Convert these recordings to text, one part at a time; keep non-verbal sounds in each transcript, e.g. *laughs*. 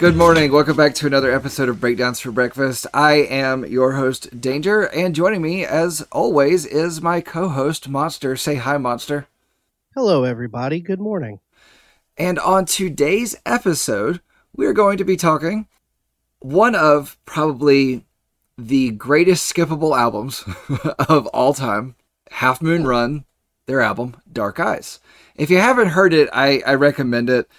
Good morning. Welcome back to another episode of Breakdowns for Breakfast. I am your host, Danger, and joining me, as always, is my co host, Monster. Say hi, Monster. Hello, everybody. Good morning. And on today's episode, we're going to be talking one of probably the greatest skippable albums *laughs* of all time Half Moon Run, their album, Dark Eyes. If you haven't heard it, I, I recommend it.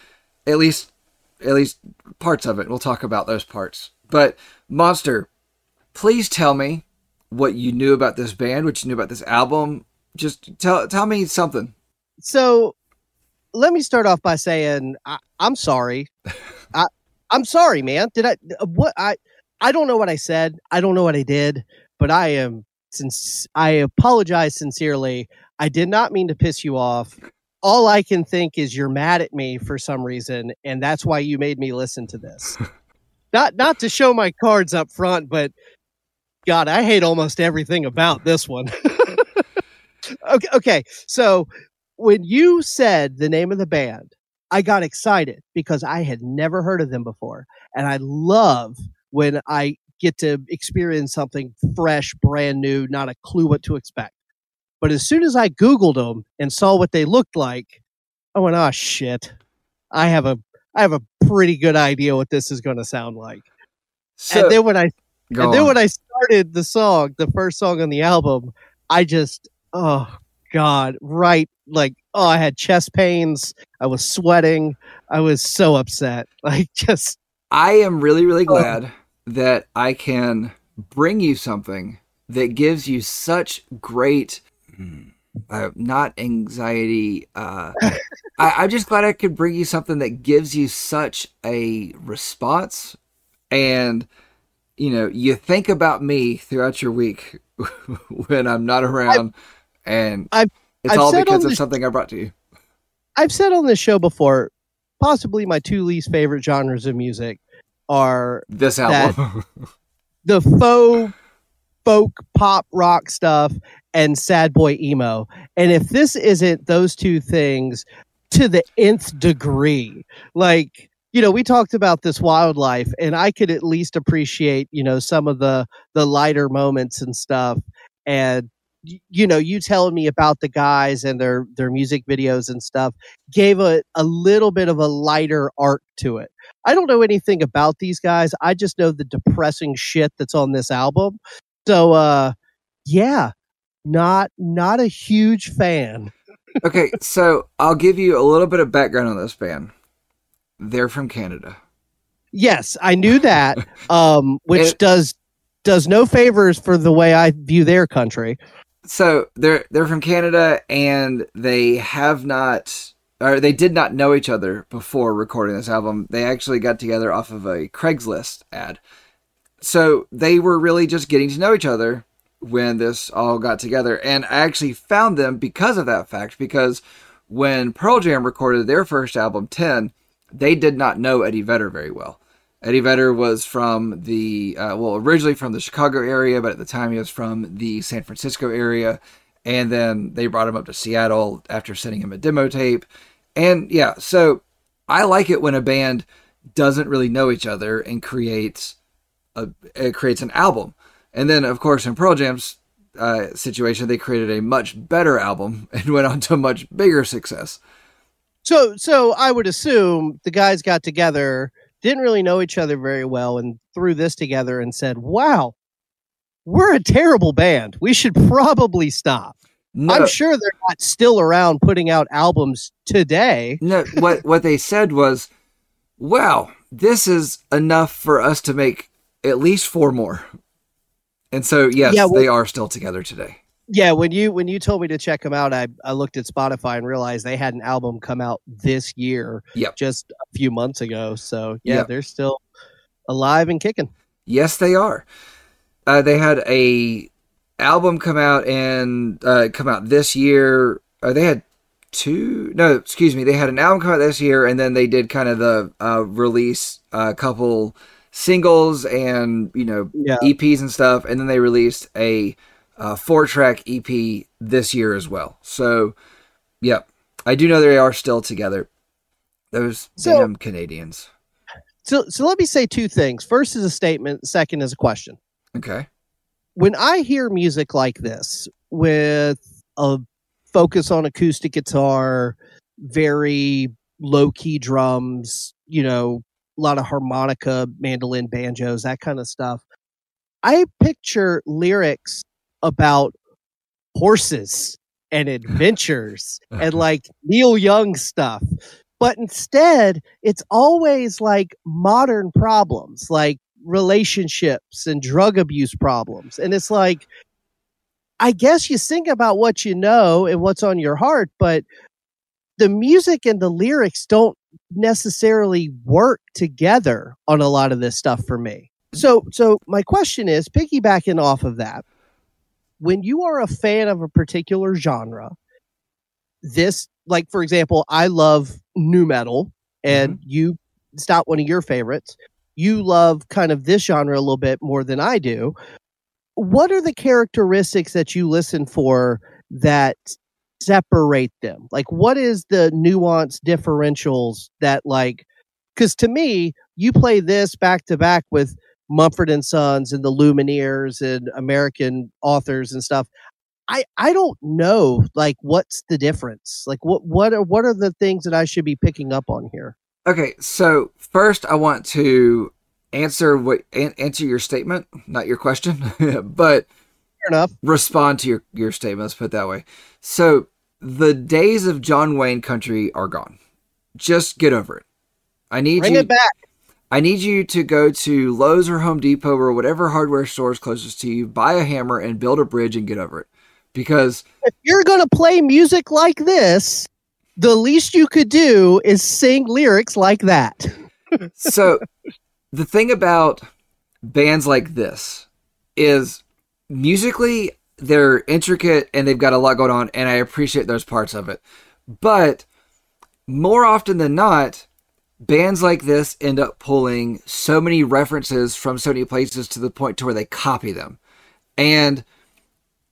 At least at least parts of it. We'll talk about those parts. But Monster, please tell me what you knew about this band, what you knew about this album. Just tell tell me something. So, let me start off by saying I, am sorry. *laughs* I I'm sorry, man. Did I what I I don't know what I said. I don't know what I did, but I am since I apologize sincerely. I did not mean to piss you off all I can think is you're mad at me for some reason, and that's why you made me listen to this. *laughs* not not to show my cards up front, but God, I hate almost everything about this one. *laughs* okay, okay, so when you said the name of the band, I got excited because I had never heard of them before, and I love when I get to experience something fresh, brand new, not a clue what to expect. But as soon as I Googled them and saw what they looked like, I went, "Oh shit! I have a I have a pretty good idea what this is going to sound like." So, and then when I and on. then when I started the song, the first song on the album, I just oh god, right like oh I had chest pains, I was sweating, I was so upset. *laughs* Like just I am really really oh. glad oh. that I can bring you something that gives you such great uh, not anxiety. Uh, *laughs* I, am just glad I could bring you something that gives you such a response, and you know, you think about me throughout your week *laughs* when I'm not around, I've, and I've, it's I've all because of something I brought to you. I've said on this show before, possibly my two least favorite genres of music are this album, *laughs* the faux folk pop rock stuff and sad boy emo. And if this isn't those two things to the nth degree, like, you know, we talked about this wildlife and I could at least appreciate, you know, some of the the lighter moments and stuff. And you know, you telling me about the guys and their their music videos and stuff gave a, a little bit of a lighter arc to it. I don't know anything about these guys. I just know the depressing shit that's on this album. So uh yeah, not not a huge fan. okay, so I'll give you a little bit of background on this band. They're from Canada. Yes, I knew that. *laughs* Um, which it, does does no favors for the way I view their country. So they're they're from Canada and they have not or they did not know each other before recording this album. They actually got together off of a Craigslist ad. So they were really just getting to know each other when this all got together. And I actually found them because of that fact, because when Pearl Jam recorded their first album, 10, they did not know Eddie Vedder very well. Eddie Vedder was from the, uh, well, originally from the Chicago area, but at the time he was from the San Francisco area. And then they brought him up to Seattle after sending him a demo tape. And yeah, so I like it when a band doesn't really know each other and creates a, creates an album and then, of course, in Pearl Jam's uh, situation, they created a much better album *laughs* and went on to much bigger success. So, so I would assume the guys got together, didn't really know each other very well, and threw this together and said, "Wow, we're a terrible band. We should probably stop." No. I'm sure they're not still around putting out albums today. No, what *laughs* what they said was, "Wow, this is enough for us to make at least four more." And so, yes, yeah, well, they are still together today. Yeah, when you when you told me to check them out, I, I looked at Spotify and realized they had an album come out this year, yep. just a few months ago. So yeah, yep. they're still alive and kicking. Yes, they are. Uh, they had a album come out and uh, come out this year. Uh, they had two. No, excuse me. They had an album come out this year, and then they did kind of the uh, release a uh, couple singles and you know yeah. EPs and stuff, and then they released a uh, four track EP this year as well. So, yep, I do know they are still together. Those so, damn Canadians. So, so let me say two things. First is a statement. Second is a question. Okay. When I hear music like this with a focus on acoustic guitar, very low key drums, you know, a lot of harmonica, mandolin, banjos, that kind of stuff. I picture lyrics about horses and adventures *laughs* and like Neil Young stuff. But instead, it's always like modern problems, like relationships and drug abuse problems. And it's like, I guess you sing about what you know and what's on your heart, but the music and the lyrics don't necessarily work together on a lot of this stuff for me. So so my question is piggybacking off of that, when you are a fan of a particular genre, this like for example, I love nu metal and mm-hmm. you it's not one of your favorites. You love kind of this genre a little bit more than I do. What are the characteristics that you listen for that separate them? Like, what is the nuance differentials that, like, because to me, you play this back to back with Mumford and Sons and the Lumineers and American authors and stuff. I I don't know like what's the difference. Like what what are what are the things that I should be picking up on here? Okay, so first I want to answer what answer your statement, not your question, *laughs* but enough. Respond to your your statement. Let's put it that way. So the days of John Wayne country are gone. Just get over it. I need Bring you, it back. I need you to go to Lowe's or Home Depot or whatever hardware store is closest to you, buy a hammer and build a bridge and get over it. Because if you're going to play music like this, the least you could do is sing lyrics like that. so the thing about bands like this is musically they're intricate and they've got a lot going on, and I appreciate those parts of it. But more often than not, bands like this end up pulling so many references from so many places to the point to where they copy them. And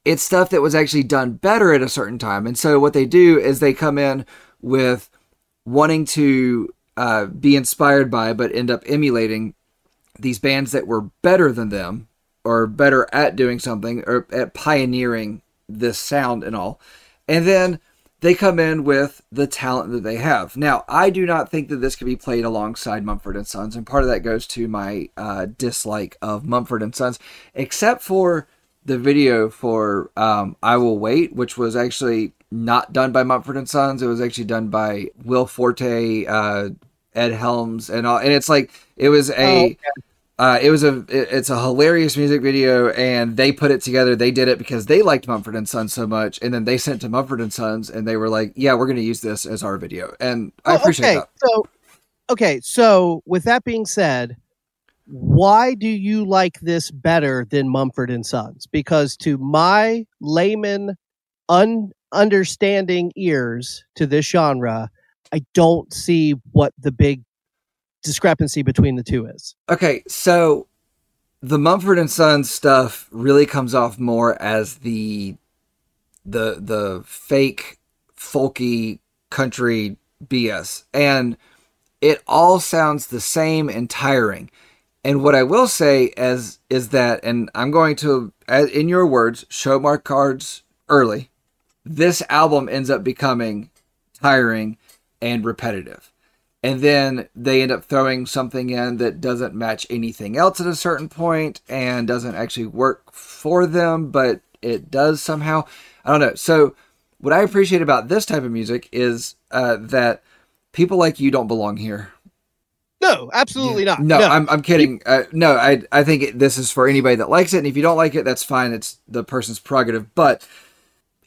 it's stuff that was actually done better at a certain time. And so what they do is they come in with wanting to uh, be inspired by, but end up emulating these bands that were better than them or better at doing something or at pioneering this sound and all. And then they come in with the talent that they have. Now, I do not think that this could be played alongside Mumford and Sons, and part of that goes to my uh, dislike of Mumford and Sons, except for the video for um, "I Will Wait," which was actually not done by Mumford and Sons. It was actually done by Will Forte, uh, Ed Helms, and all. And it's like it was a oh, okay. Uh, it was a it's a hilarious music video, and they put it together. They did it because they liked Mumford and Sons so much, and then they sent to Mumford and Sons, and they were like, "Yeah, we're going to use this as our video," and I appreciate okay. that. So, okay, so with that being said, why do you like this better than Mumford and Sons? Because to my layman, un understanding ears to this genre, I don't see what the big discrepancy between the two is. Okay, so the Mumford and Sons stuff really comes off more as the the the fake folky country BS and it all sounds the same and tiring. And what I will say as is that and I'm going to in your words show my cards early. This album ends up becoming tiring and repetitive and then they end up throwing something in that doesn't match anything else at a certain point and doesn't actually work for them, but it does somehow. I don't know. So, what I appreciate about this type of music is uh, that people like you don't belong here. No, absolutely yeah. not. No, no, I'm, I'm kidding. Uh, no, I I think it, this is for anybody that likes it, and if you don't like it, that's fine. It's the person's prerogative. But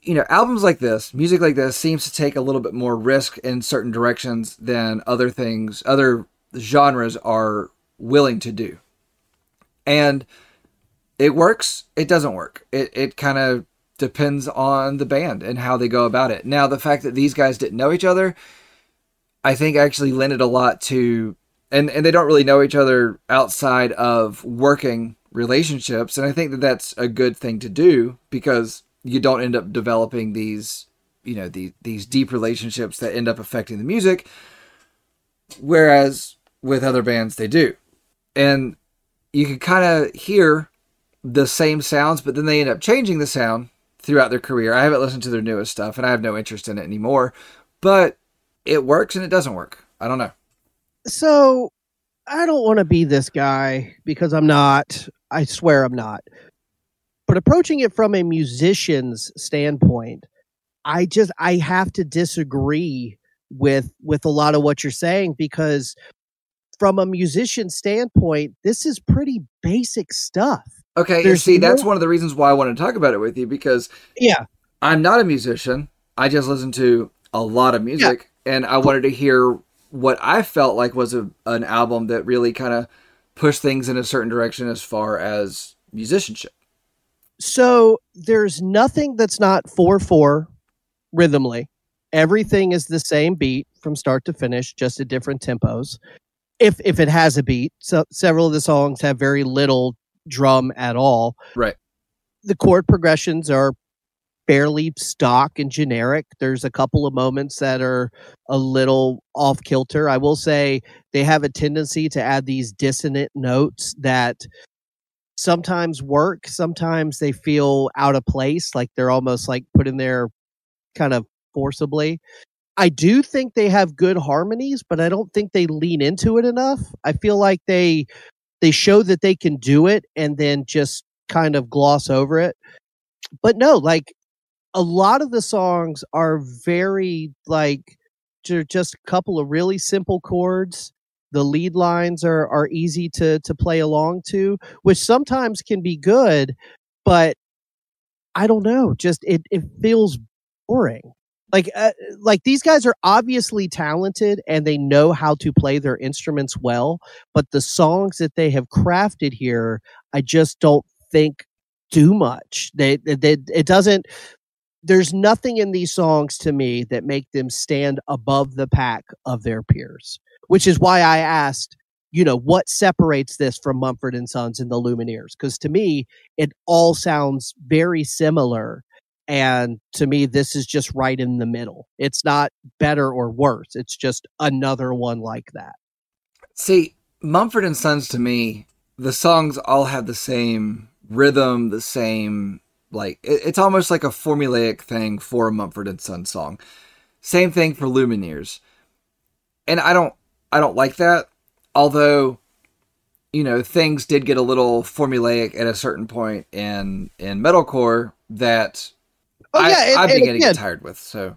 you know, albums like this, music like this seems to take a little bit more risk in certain directions than other things, other genres are willing to do. And it works, it doesn't work. It it kind of depends on the band and how they go about it. Now, the fact that these guys didn't know each other, I think actually lended a lot to and and they don't really know each other outside of working relationships and I think that that's a good thing to do because you don't end up developing these you know these these deep relationships that end up affecting the music whereas with other bands they do. And you can kind of hear the same sounds, but then they end up changing the sound throughout their career. I haven't listened to their newest stuff and I have no interest in it anymore, but it works and it doesn't work. I don't know. So I don't want to be this guy because I'm not. I swear I'm not. But approaching it from a musician's standpoint, I just I have to disagree with with a lot of what you're saying because from a musician standpoint, this is pretty basic stuff. Okay, There's see, no... that's one of the reasons why I want to talk about it with you because yeah, I'm not a musician. I just listen to a lot of music, yeah. and I wanted to hear what I felt like was a, an album that really kind of pushed things in a certain direction as far as musicianship. So there's nothing that's not four four rhythmically. Everything is the same beat from start to finish, just at different tempos. If if it has a beat, so several of the songs have very little drum at all. Right. The chord progressions are fairly stock and generic. There's a couple of moments that are a little off kilter. I will say they have a tendency to add these dissonant notes that sometimes work, sometimes they feel out of place, like they're almost like put in there kind of forcibly. I do think they have good harmonies, but I don't think they lean into it enough. I feel like they they show that they can do it and then just kind of gloss over it. But no, like a lot of the songs are very like they're just a couple of really simple chords. The lead lines are are easy to to play along to, which sometimes can be good, but I don't know, just it it feels boring. Like uh, like these guys are obviously talented and they know how to play their instruments well, but the songs that they have crafted here, I just don't think do much. They, they it doesn't there's nothing in these songs to me that make them stand above the pack of their peers, which is why I asked, you know, what separates this from Mumford and Sons and the Lumineers? Because to me, it all sounds very similar and to me, this is just right in the middle. It's not better or worse. It's just another one like that. See, Mumford and Sons to me, the songs all have the same rhythm, the same like it's almost like a formulaic thing for a Mumford and Sons song. Same thing for Lumineers. And I don't I don't like that. Although you know, things did get a little formulaic at a certain point in in metalcore that Oh, yeah, I, and, I'm beginning to get tired with. So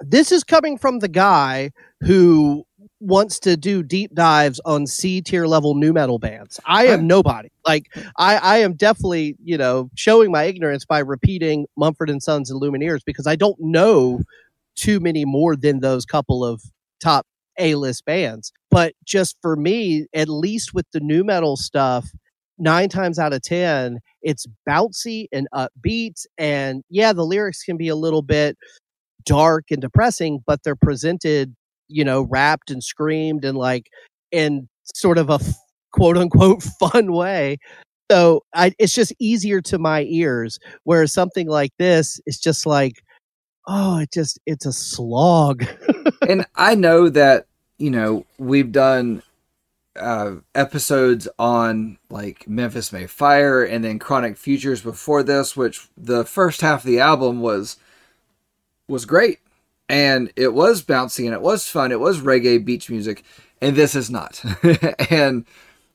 this is coming from the guy who wants to do deep dives on C tier level nu metal bands. I am nobody. Like I, I am definitely, you know, showing my ignorance by repeating Mumford and Sons and Lumineers because I don't know too many more than those couple of top A list bands. But just for me, at least with the nu metal stuff, nine times out of ten, it's bouncy and upbeat. And yeah, the lyrics can be a little bit dark and depressing, but they're presented, you know, rapped and screamed and like in sort of a quote unquote *laughs* fun way. So I, it's just easier to my ears. Whereas something like this is just like, oh, it just, it's a slog. *laughs* and I know that, you know, we've done uh, episodes on like Memphis May Fire and then Chronic Futures before this, which the first half of the album was was great and it was bouncy and it was fun. It was reggae beach music, and this is not. *laughs* and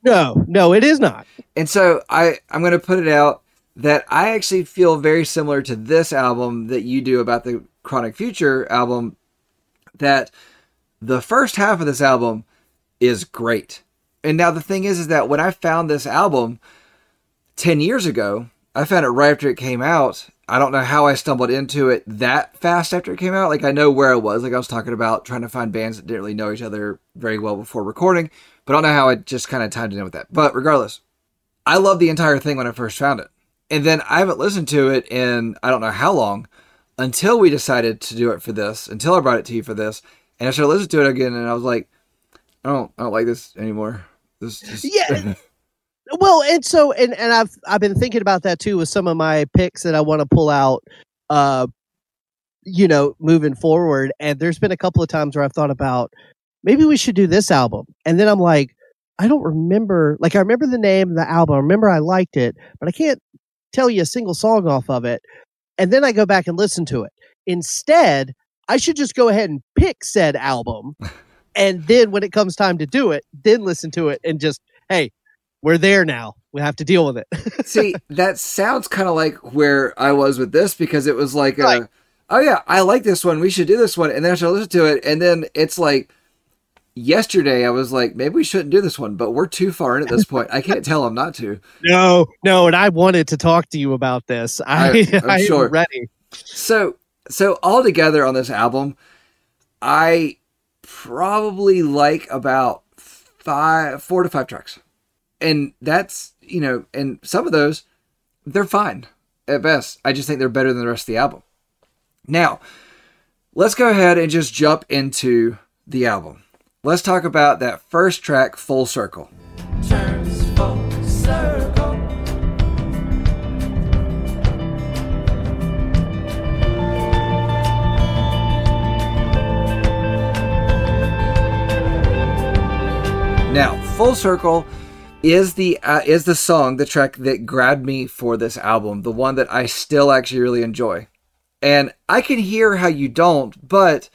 no, no, it is not. And so I I'm going to put it out that I actually feel very similar to this album that you do about the Chronic Future album. That the first half of this album is great and now the thing is, is that when I found this album 10 years ago, I found it right after it came out. I don't know how I stumbled into it that fast after it came out. Like I know where I was. Like I was talking about trying to find bands that didn't really know each other very well before recording, but I don't know how I just kind of timed it in with that. But regardless, I loved the entire thing when I first found it. And then I haven't listened to it in I don't know how long until we decided to do it for this, until I brought it to you for this. And I started listening to it again and I was like, I don't I don't like this anymore. This just... yeah. *laughs* well, and so and and I've I've been thinking about that too with some of my picks that I want to pull out. Uh, you know, moving forward, and there's been a couple of times where I've thought about, maybe we should do this album. And then I'm like, I don't remember. Like, I remember the name of the album. I remember I liked it, but I can't tell you a single song off of it. And then I go back and listen to it. Instead, I should just go ahead and pick said album. and then when it comes time to do it, then listen to it and just, hey, we're there now. We have to deal with it. *laughs* See, that sounds kind of like where I was with this because it was like, uh, Right. a, oh yeah, I like this one. We should do this one, and then I should listen to it, and then it's like yesterday I was like, maybe we shouldn't do this one, but we're too far in at this point. I can't tell them not to. *laughs* no, no. And I wanted to talk to you about this. I, *laughs* I- am sure. ready. So, so all together on this album, I probably like about five, four to five tracks, and that's you know, and some of those they're fine at best. I just think they're better than the rest of the album. Now, let's go ahead and just jump into the album. Let's talk about that first track, Full Circle. turns full circle. Now, Full Circle is the uh, is the song, the track that grabbed me for this album, the one that I still actually really enjoy. And I can hear how you don't, but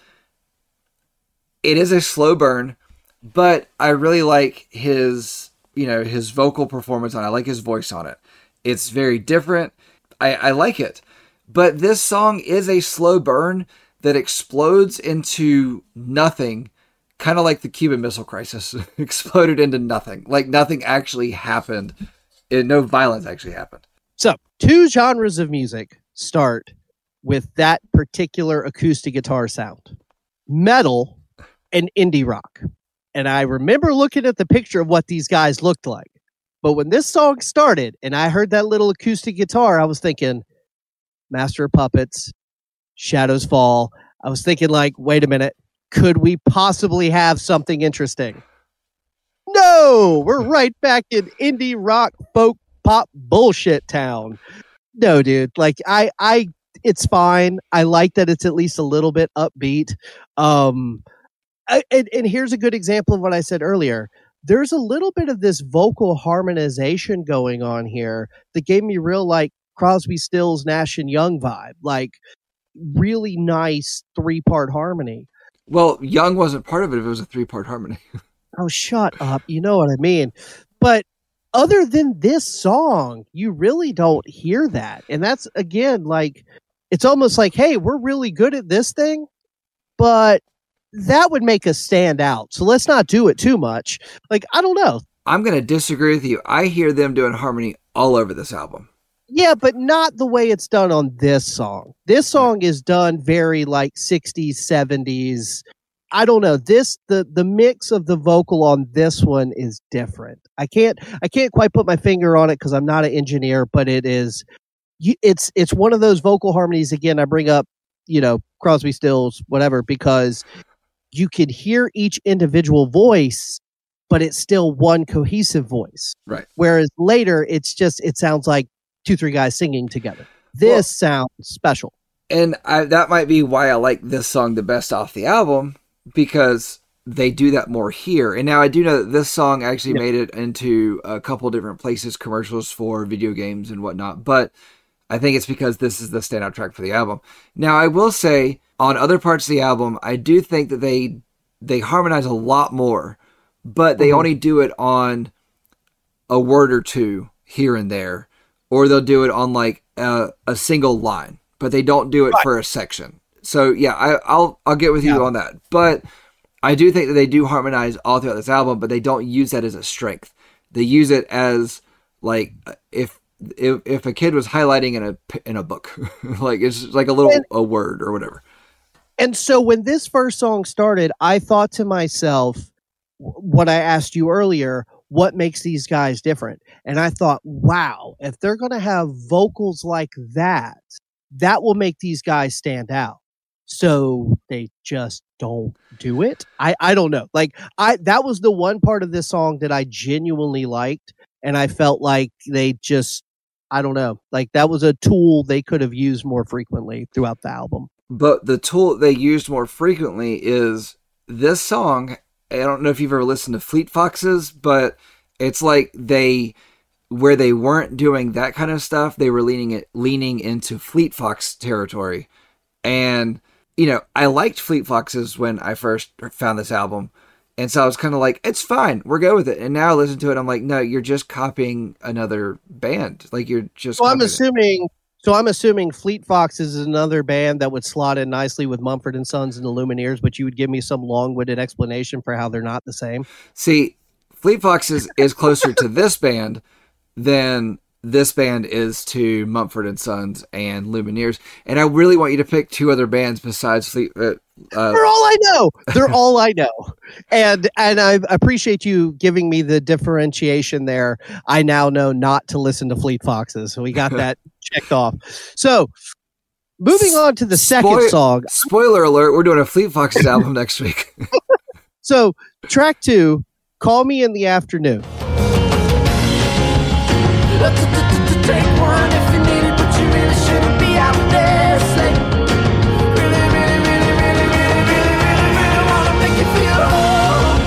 it is a slow burn, but I really like his, you know, his vocal performance on it. I like his voice on it. It's very different. I, I like it. But this song is a slow burn that explodes into nothing kind of like the Cuban Missile Crisis *laughs* exploded into nothing. Like nothing actually happened. It, no violence actually happened. So, two genres of music start with that particular acoustic guitar sound metal and indie rock. And I remember looking at the picture of what these guys looked like. But when this song started and I heard that little acoustic guitar, I was thinking Master of Puppets, Shadows Fall. I was thinking, like, wait a minute, could we possibly have something interesting? No, we're *laughs* right back in indie rock folk pop bullshit town. No, dude. Like I I it's fine. I like that it's at least a little bit upbeat. Um I, and, and here's a good example of what I said earlier. There's a little bit of this vocal harmonization going on here that gave me real like Crosby, Stills, Nash and Young vibe. Like really nice three part harmony. Well, Young wasn't part of it if it was a three part harmony. *laughs* Oh, shut up. You know what I mean. But other than this song, you really don't hear that. And that's, again, like, it's almost like, hey, we're really good at this thing, but that would make us stand out. So let's not do it too much. Like, I don't know. I'm going to disagree with you. I hear them doing harmony all over this album. Yeah, but not the way it's done on this song. This song is done very like 60s, 70s. I don't know. This the the mix of the vocal on this one is different. I can't I can't quite put my finger on it cuz I'm not an engineer, but it is it's it's one of those vocal harmonies again I bring up, you know, Crosby Stills whatever because you could hear each individual voice but it's still one cohesive voice. Right. Whereas later it's just it sounds like two three guys singing together. This sounds special. And I, that might be why I like this song the best off the album because they do that more here. And now I do know that this song actually Yeah. made it into a couple different places, commercials for video games and whatnot. But I think it's because this is the standout track for the album. Now I will say on other parts of the album, I do think that they they harmonize a lot more, but they Mhm. only do it on a word or two here and there, or they'll do it on like a, a single line, but they don't do it for a section. So yeah, I, I'll I'll get with you on that, but I do think that they do harmonize all throughout this album, but they don't use that as a strength. They use it as like if if, if a kid was highlighting in a in a book, *laughs* like it's like a little And- a word or whatever. And so when this first song started, I thought to myself, what I asked you earlier, what makes these guys different? And I thought, wow, if they're going to have vocals like that, that will make these guys stand out. So they just don't do it. I, I don't know. Like I that was the one part of this song that I genuinely liked and I felt like they just I don't know. Like that was a tool they could have used more frequently throughout the album. But the tool they used more frequently is this song I don't know if you've ever listened to Fleet Foxes, but it's like they where they weren't doing that kind of stuff, they were leaning it leaning into Fleet Fox territory. And you know, I liked Fleet Foxes when I first found this album. And so I was kind of like, it's fine, we're good with it. And now I listen to it, I'm like, no, you're just copying another band. Like you're just. So I'm copying it. assuming. So I'm assuming Fleet Foxes is another band that would slot in nicely with Mumford and Sons and the Lumineers, but you would give me some long-winded explanation for how they're not the same. See, Fleet Foxes is closer to this band than this band is to Mumford and Sons and Lumineers. And I really want you to pick two other bands besides Fleet. Uh, uh, They're all I know. They're all I know. And and I appreciate you giving me the differentiation there. I now know not to listen to Fleet Foxes. So we got *laughs* that checked off. So moving on to the second Spoil- song. spoiler alert: We're doing a Fleet Foxes album *laughs* next week. *laughs* So track two, Call Me in the Afternoon. Take one if you need it, but you really shouldn't be out there. Say, really, really, really, really, really, really, really, really wanna make you feel whole.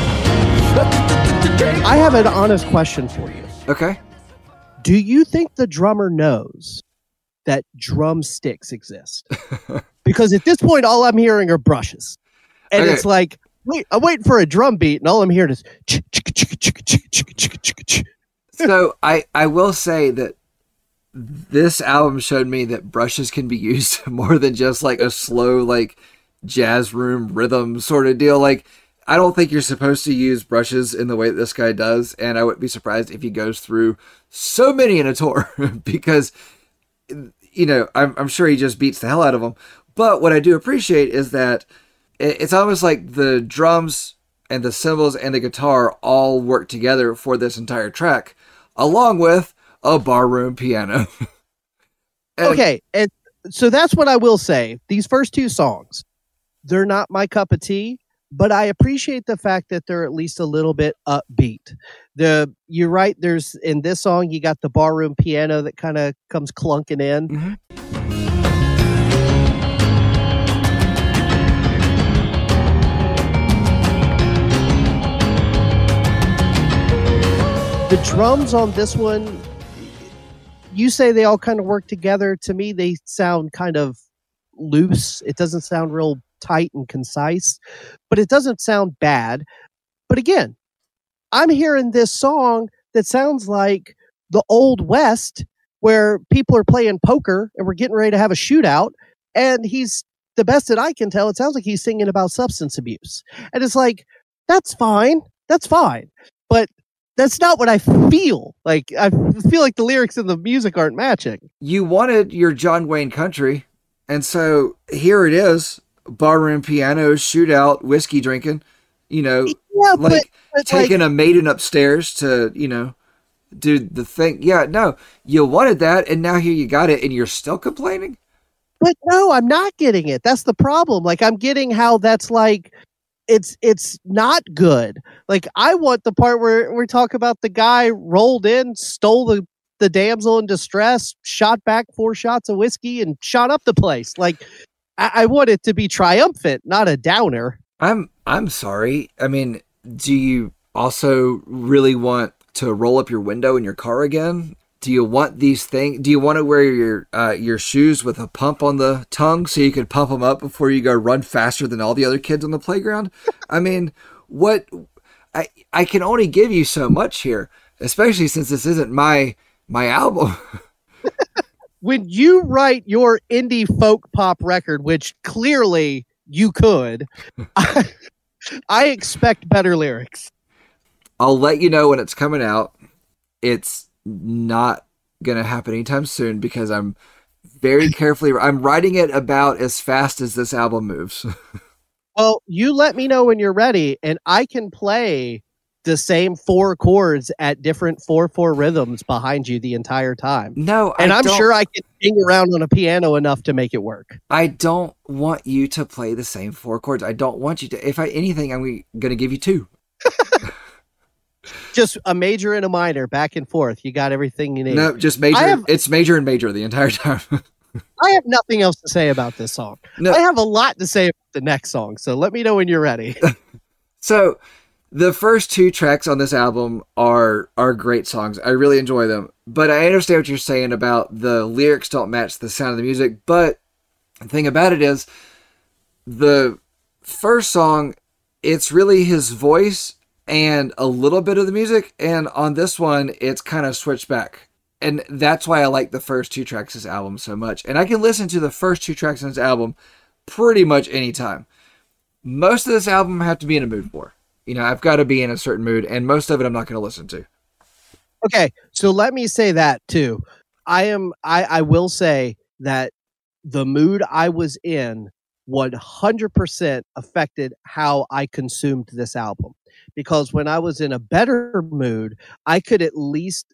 I have an honest question for you. okay. Do you think the drummer knows that drumsticks exist? because at this point, all I'm hearing are brushes. And Okay. it's like, wait, I'm waiting for a drum beat, and all I'm hearing is. So I I will say that this album showed me that brushes can be used *laughs* more than just like a slow like jazz room rhythm sort of deal. Like I don't think you're supposed to use brushes in the way that this guy does, and I wouldn't be surprised if he goes through so many in a tour *laughs* because you know I'm I'm sure he just beats the hell out of them. But what I do appreciate is that it's almost like the drums and the cymbals and the guitar all work together for this entire track, along with a barroom piano. *laughs* And- okay. And so that's what I will say. These first two songs, they're not my cup of tea. But I appreciate the fact that they're at least a little bit upbeat. The you're right. There's in this song you got the barroom piano that kind of comes clunking in. Mhm. The drums on this one, you say they all kind of work together. To me, they sound kind of loose. It doesn't sound real tight and concise, but it doesn't sound bad. But again, I'm hearing this song that sounds like the old West where people are playing poker and we're getting ready to have a shootout. And he's the best that I can tell. It sounds like he's singing about substance abuse. And it's like, that's fine. That's fine. But that's not what I feel. Like I feel like the lyrics and the music aren't matching. you wanted your John Wayne country, and so here it is: barroom piano, shootout, whiskey drinking. You know, Yeah, like but, but like, taking a maiden upstairs to you know do the thing. Yeah, no, you wanted that, and now here you got it, and you're still complaining. but no, I'm not getting it. That's the problem. Like I'm getting how that's like it's it's not good. Like I want the part where we talk about the guy rolled in, stole the the damsel in distress, shot back four shots of whiskey, and shot up the place. Like I, I want it to be triumphant, not a downer. I'm I'm sorry. I mean, do you also really want to roll up your window in your car again? Do you want these things? Do you want to wear your uh, your shoes with a pump on the tongue so you could pump them up before you go run faster than all the other kids on the playground? I mean, what? I I can only give you so much here, especially since this isn't my my album. *laughs* when you write your indie folk pop record, which clearly you could, *laughs* I, I expect better lyrics. I'll let you know when it's coming out. It's not gonna happen anytime soon because I'm very carefully. I'm writing it about as fast as this album moves. *laughs* Well, you let me know when you're ready, and I can play the same four chords at different four four rhythms behind you the entire time. no, And I I'm don't- sure I can ding around on a piano enough to make it work. I don't want you to play the same four chords. I don't want you to. If I anything, I'm gonna give you two. *laughs* Just a major and a minor, back and forth. You got everything you need. No, just major. Have- it's major and major the entire time. *laughs* I have nothing else to say about this song. No. I have a lot to say about the next song, so let me know when you're ready. *laughs* So the first two tracks on this album are are great songs. I really enjoy them. But I understand what you're saying about the lyrics don't match the sound of the music. But the thing about it is, the first song, it's really his voice and a little bit of the music. And on this one, it's kind of switched back. And that's why I like the first two tracks of this album so much. And I can listen to the first two tracks on this album pretty much anytime. Most of this album I have to be in a mood for. You know, I've got to be in a certain mood, and most of it I'm not going to listen to. Okay, so let me say that too. I am I I will say that the mood I was in 100% affected how I consumed this album because when I was in a better mood, I could at least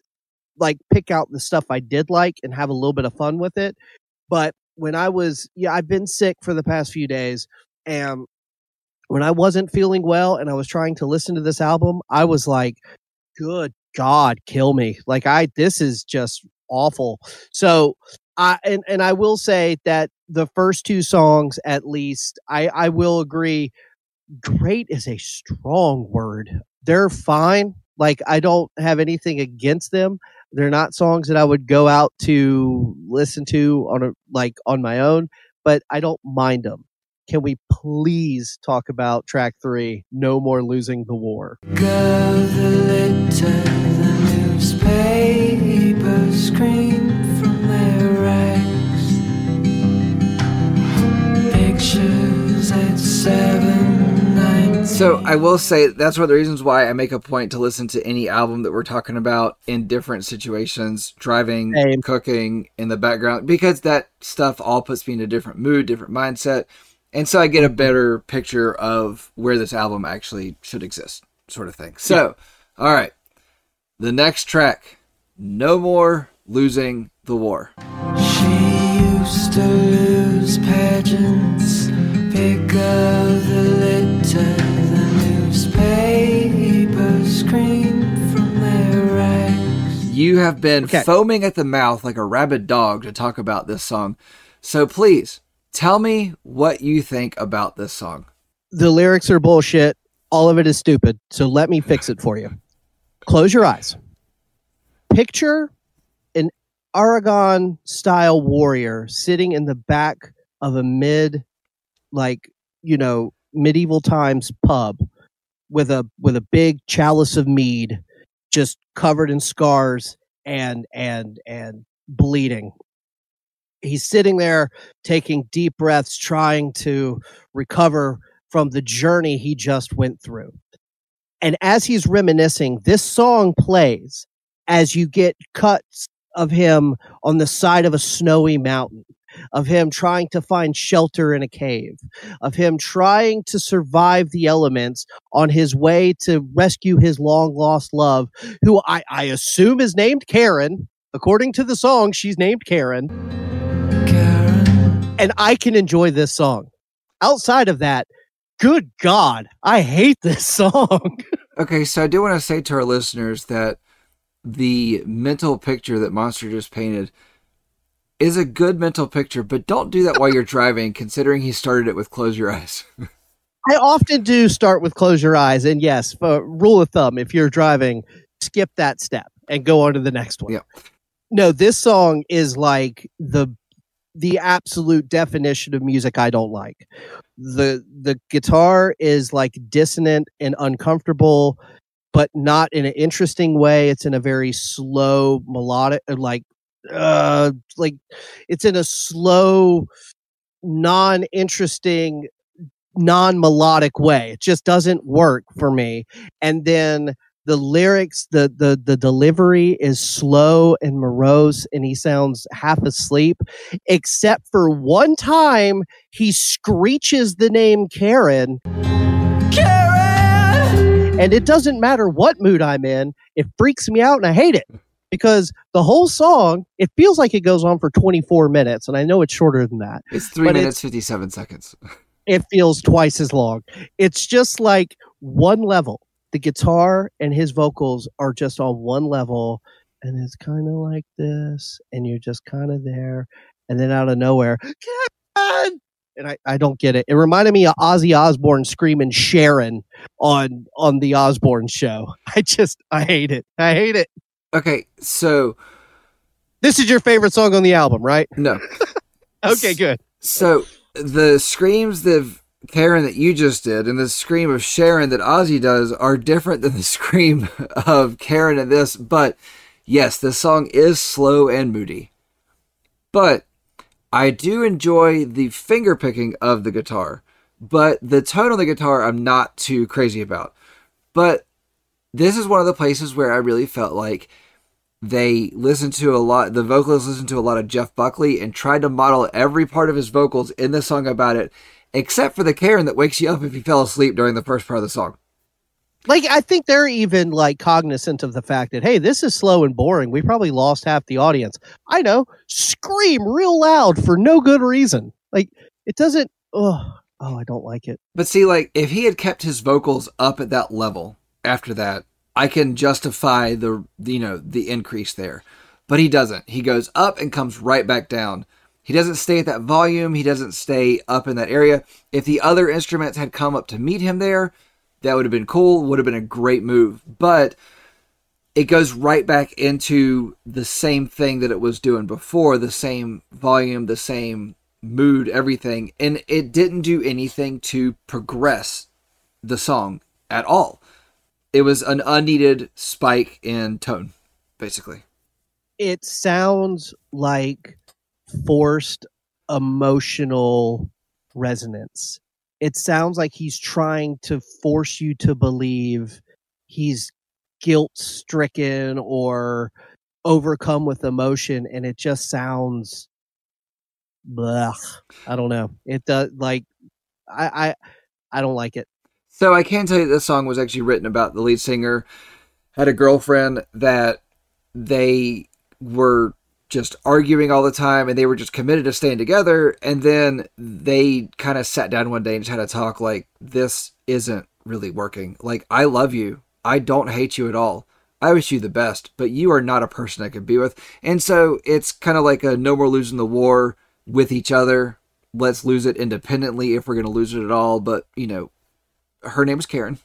like pick out the stuff I did like and have a little bit of fun with it. But when I was yeah, I've been sick for the past few days and when I wasn't feeling well and I was trying to listen to this album, I was like, good God, kill me. Like I this is just awful. So I and, and I will say that the first two songs at least, I, I will agree, great is a strong word. They're fine. Like I don't have anything against them. They're not songs that I would go out to listen to on a like on my own, but I don't mind them. Can we please talk about track three? No more losing the war. Pictures at seven. So I will say that's one of the reasons why I make a point to listen to any album that we're talking about in different situations, driving, Same. cooking, in the background, because that stuff all puts me in a different mood, different mindset. And so I get a mm-hmm. better picture of where this album actually should exist, sort of thing. So, all right. The next track, No More Losing the War. She used to lose pageants. Pick up the litter, You have been Okay. foaming at the mouth like a rabid dog to talk about this song. So please tell me what you think about this song. The lyrics are bullshit. All of it is stupid. So let me fix it for you. Close your eyes. Picture an Aragorn style warrior sitting in the back of a mid, like, you know, medieval times pub with a with a big chalice of mead just covered in scars and and and bleeding. He's sitting there taking deep breaths trying to recover from the journey he just went through. And as he's reminiscing this song plays as you get cuts of him on the side of a snowy mountain of him trying to find shelter in a cave of him trying to survive the elements on his way to rescue his long lost love, who I, I assume is named Karen. According to the song, she's named Karen. Karen, And I can enjoy this song. Outside of that, good God, I hate this *laughs* song. Okay, so I do want to say to our listeners that the mental picture that Monster just painted is a good mental picture, but don't do that while you're driving, considering he started it with close your eyes. *laughs* I often do start with close your eyes. And yes, rule of thumb, if you're driving, skip that step and go on to the next one. Yeah. No, this song is like the the absolute definition of music I don't like. The the guitar is like dissonant and uncomfortable, but not in an interesting way. It's in a very slow melodic like uh like it's in a slow non-interesting non-melodic way. It just doesn't work for me. And then the lyrics, the the the delivery is slow and morose, and he sounds half asleep, except for one time he screeches the name Karen, Karen, and it doesn't matter what mood I'm in, it freaks me out and I hate it. Because the whole song, it feels like it goes on for 24 minutes, and I know it's shorter than that. It's three But minutes, 57 seconds. it feels twice as long. It's just like one level. The guitar and his vocals are just on one level, and it's kind of like this, and you're just kind of there, and then out of nowhere, Karen! and I, I don't get it. It reminded me of Ozzy Osbourne screaming Sharon on on the Osbourne show. *laughs* I just I hate it. I hate it. Okay, so This is your favorite song on the album, right? no. *laughs* Okay, good. So the screams of Karen that you just did and the scream of Sharon that Ozzy does are different than the *laughs* scream of Karen in this, but yes, this song is slow and moody. But I do enjoy the finger picking of the guitar, but the tone of the guitar I'm not too crazy about. But this is one of the places where I really felt like they listened to a lot the vocalists listened to a lot of Jeff Buckley and tried to model every part of his vocals in the song about it, except for the Karen that wakes you up if you fell asleep during the first part of the song. Like I think they're even like cognizant of the fact that hey, this is slow and boring. We probably lost half the audience. I know. Scream real loud for no good reason. Like it doesn't. Oh, oh, I don't like it. But see, like if he had kept his vocals up at that level after that, I can justify the you know the increase there. But he doesn't. He goes up and comes right back down. He doesn't stay at that volume. He doesn't stay up in that area. If the other instruments had come up to meet him there, that would have been cool. Would have been a great move. But it goes right back into the same thing that it was doing before the same volume, the same mood, everything. And it didn't do anything to progress the song at all. It was an unneeded spike in tone, basically. It sounds like forced emotional resonance. It sounds like he's trying to force you to believe he's guilt stricken or overcome with emotion and it just sounds blah. I don't know. It does like I I I don't like it. So I can tell you this song was actually written about the lead singer had a girlfriend that they were just arguing all the time and they were just committed to staying together and then they kind of sat down one day and just had a talk like this isn't really working. Like I love you. I don't hate you at all. I wish you the best, but you are not a person I could be with. And so it's kind of like a no more losing the war with each other. Let's lose it independently if we're going to lose it at all. But, you know, her name was Karen,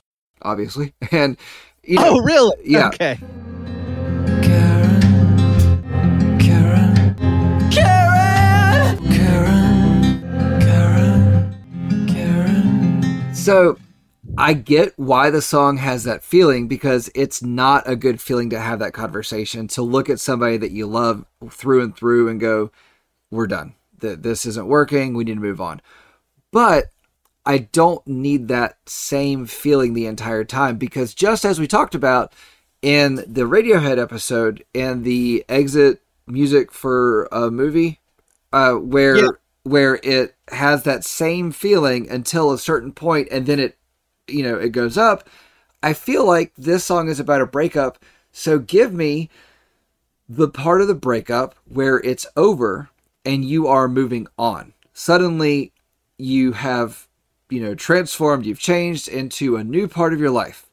obviously. *laughs* And, you know, Oh, really? yeah. Okay. Karen, Karen, Karen, Karen, Karen, Karen. So I get why the song has that feeling because it's not a good feeling to have that conversation, to look at somebody that you love through and through and go, we're done. Th- This isn't working. We need to move on. But I don't need that same feeling the entire time because just as we talked about in the Radiohead episode and the exit music for a movie, uh, where Yeah. where it has that same feeling until a certain point and then it you know it goes up i feel like this song is about a breakup so give me the part of the breakup where it's over and you are moving on suddenly you have you know transformed you've changed into a new part of your life.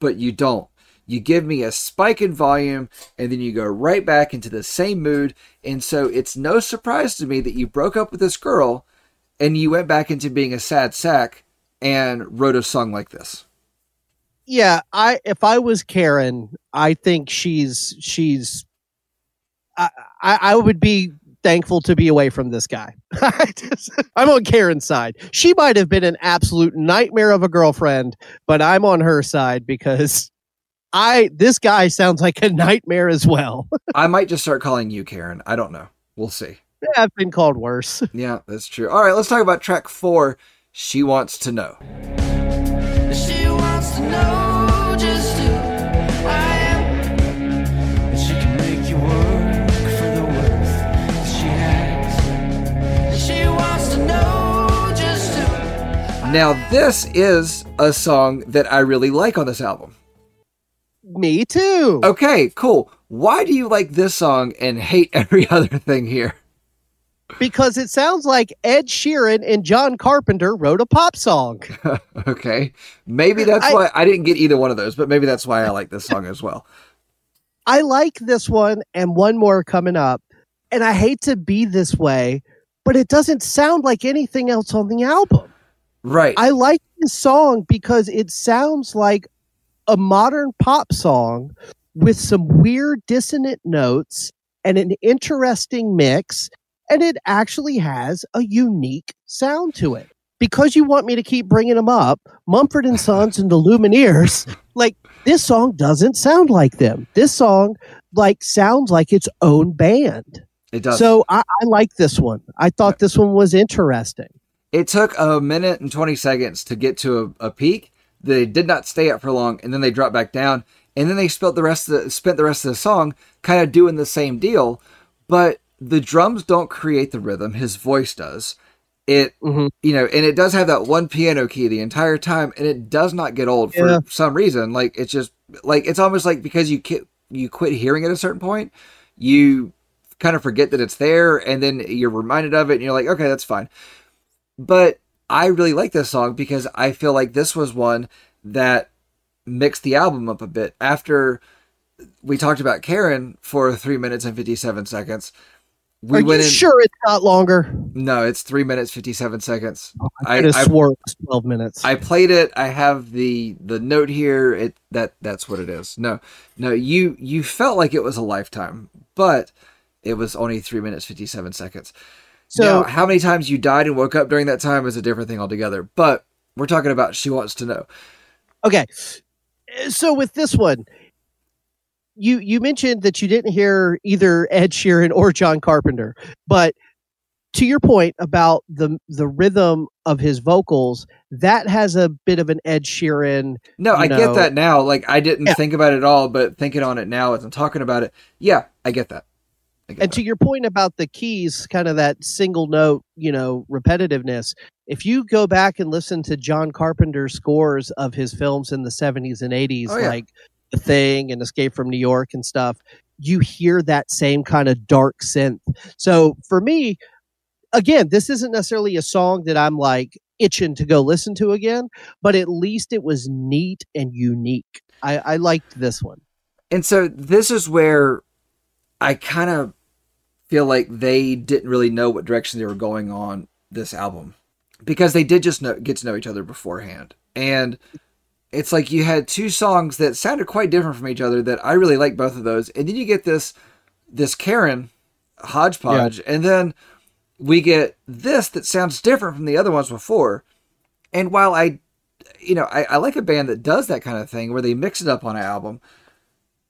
But you don't. You give me a spike in volume and then you go right back into the same mood. And so it's no surprise to me that you broke up with this girl and you went back into being a sad sack and wrote a song like this. yeah i if i was karen i think she's she's i i, would be thankful to be away from this guy *laughs* i'm on karen's side she might have been an absolute nightmare of a girlfriend but i'm on her side because i this guy sounds like a nightmare as well *laughs* I might just start calling you Karen. I don't know. We'll see. i've been called worse *laughs* Yeah, that's true. All right, let's talk about track four. She wants to know. Now, this is a song that I really like on this album. me too Okay, cool. Why do you like this song and hate *laughs* every other thing here? because it sounds like ed sheeran and john carpenter wrote a pop song *laughs* Okay, maybe that's I- why I didn't get either one of those, but maybe that's why I like this song as well. I like this one and one more coming up. And I hate to be this way, but it doesn't sound like anything else on the album. Right. I like this song because it sounds like a modern pop song with some weird dissonant notes and an interesting mix, and it actually has a unique sound to it. Because you want me to keep bringing them up, Mumford and Sons and the Lumineers, *laughs* like this song doesn't sound like them. This song like sounds like its own band. it does. So I, I like this one. I thought this one was interesting. It took a minute and 20 seconds to get to a, a peak. They did not stay up for long, and then they dropped back down, and then they spent the rest of the, spent the rest of the song kind of doing the same deal, but the drums don't create the rhythm. His voice does. It Mhm. you know, and it does have that one piano key the entire time, and it does not get old for some reason. Like it's just like it's almost like because you ki- you quit hearing at a certain point, you kind of forget that it's there, and then you're reminded of it, and you're like, okay, that's fine. But I really like this song because I feel like this was one that mixed the album up a bit. After we talked about Karen for three minutes and fifty seven seconds, we Are you went in. sure it's not longer? No, it's three minutes fifty seven seconds. Oh, I I, I swore it was twelve minutes. I played it. I have the the note here. It that that's what it is. No, no, you you felt like it was a lifetime, but it was only three minutes fifty seven seconds. So now, how many times you died and woke up during that time is a different thing altogether. But we're talking about she wants to know. okay, so with this one, you you mentioned that you didn't hear either Ed Sheeran or John Carpenter, but to your point about the the rhythm of his vocals, that has a bit of an Ed Sheeran. No, I know- get that now. Like I didn't Yeah. think about it at all, but thinking on it now as I'm talking about it, yeah, I get that. And that. to your point about the keys, kind of that single note, you know, repetitiveness. If you go back and listen to John Carpenter's scores of his films in the 70s and 80s, Oh, yeah. like The Thing and Escape from New York and stuff, you hear that same kind of dark synth. So for me, again, this isn't necessarily a song that I'm like itching to go listen to again, but at least it was neat and unique. I, I liked this one. And so this is where I kind of feel like they didn't really know what direction they were going on this album because they did just know, get to know each other beforehand. And it's like you had two songs that sounded quite different from each other that I really like both of those. And then you get this this Karen hodgepodge and then we get this that sounds different from the other ones before. And while I you know, I, I like a band that does that kind of thing where they mix it up on an album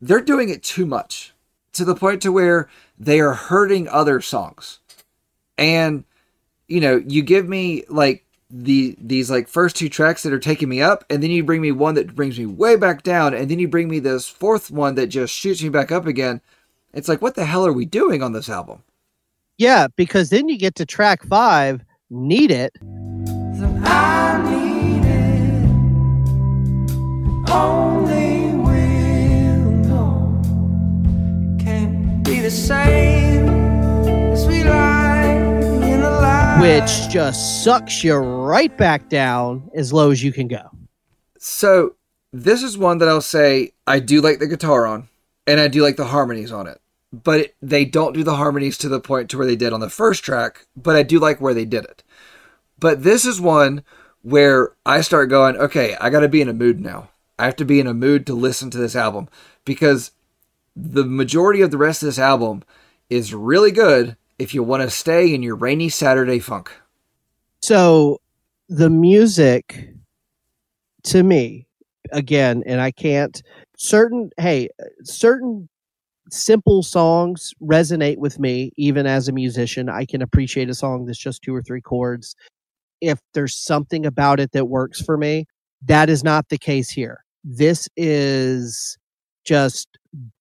they're doing it too much to the point to where they are hurting other songs and you know you give me like the these like first two tracks that are taking me up and then you bring me one that brings me way back down and then you bring me this fourth one that just shoots me back up again it's like what the hell are we doing on this album Yeah, because then you get to track five, Need It. I need it. Only which just sucks you right back down as low as you can go. so this is one that i'll say i do like the guitar on and i do like the harmonies on it. But it, they don't do the harmonies to the point to where they did on the first track but i do like where they did it. But this is one where i start going okay i gotta be in a mood now. I have to be in a mood to listen to this album because the majority of the rest of this album is really good if you want to stay in your rainy saturday funk So the music to me, again, and I can't certain hey, certain simple songs resonate with me even as a musician. I can appreciate a song that's just two or three chords. If there's something about it that works for me, that is not the case here. This is just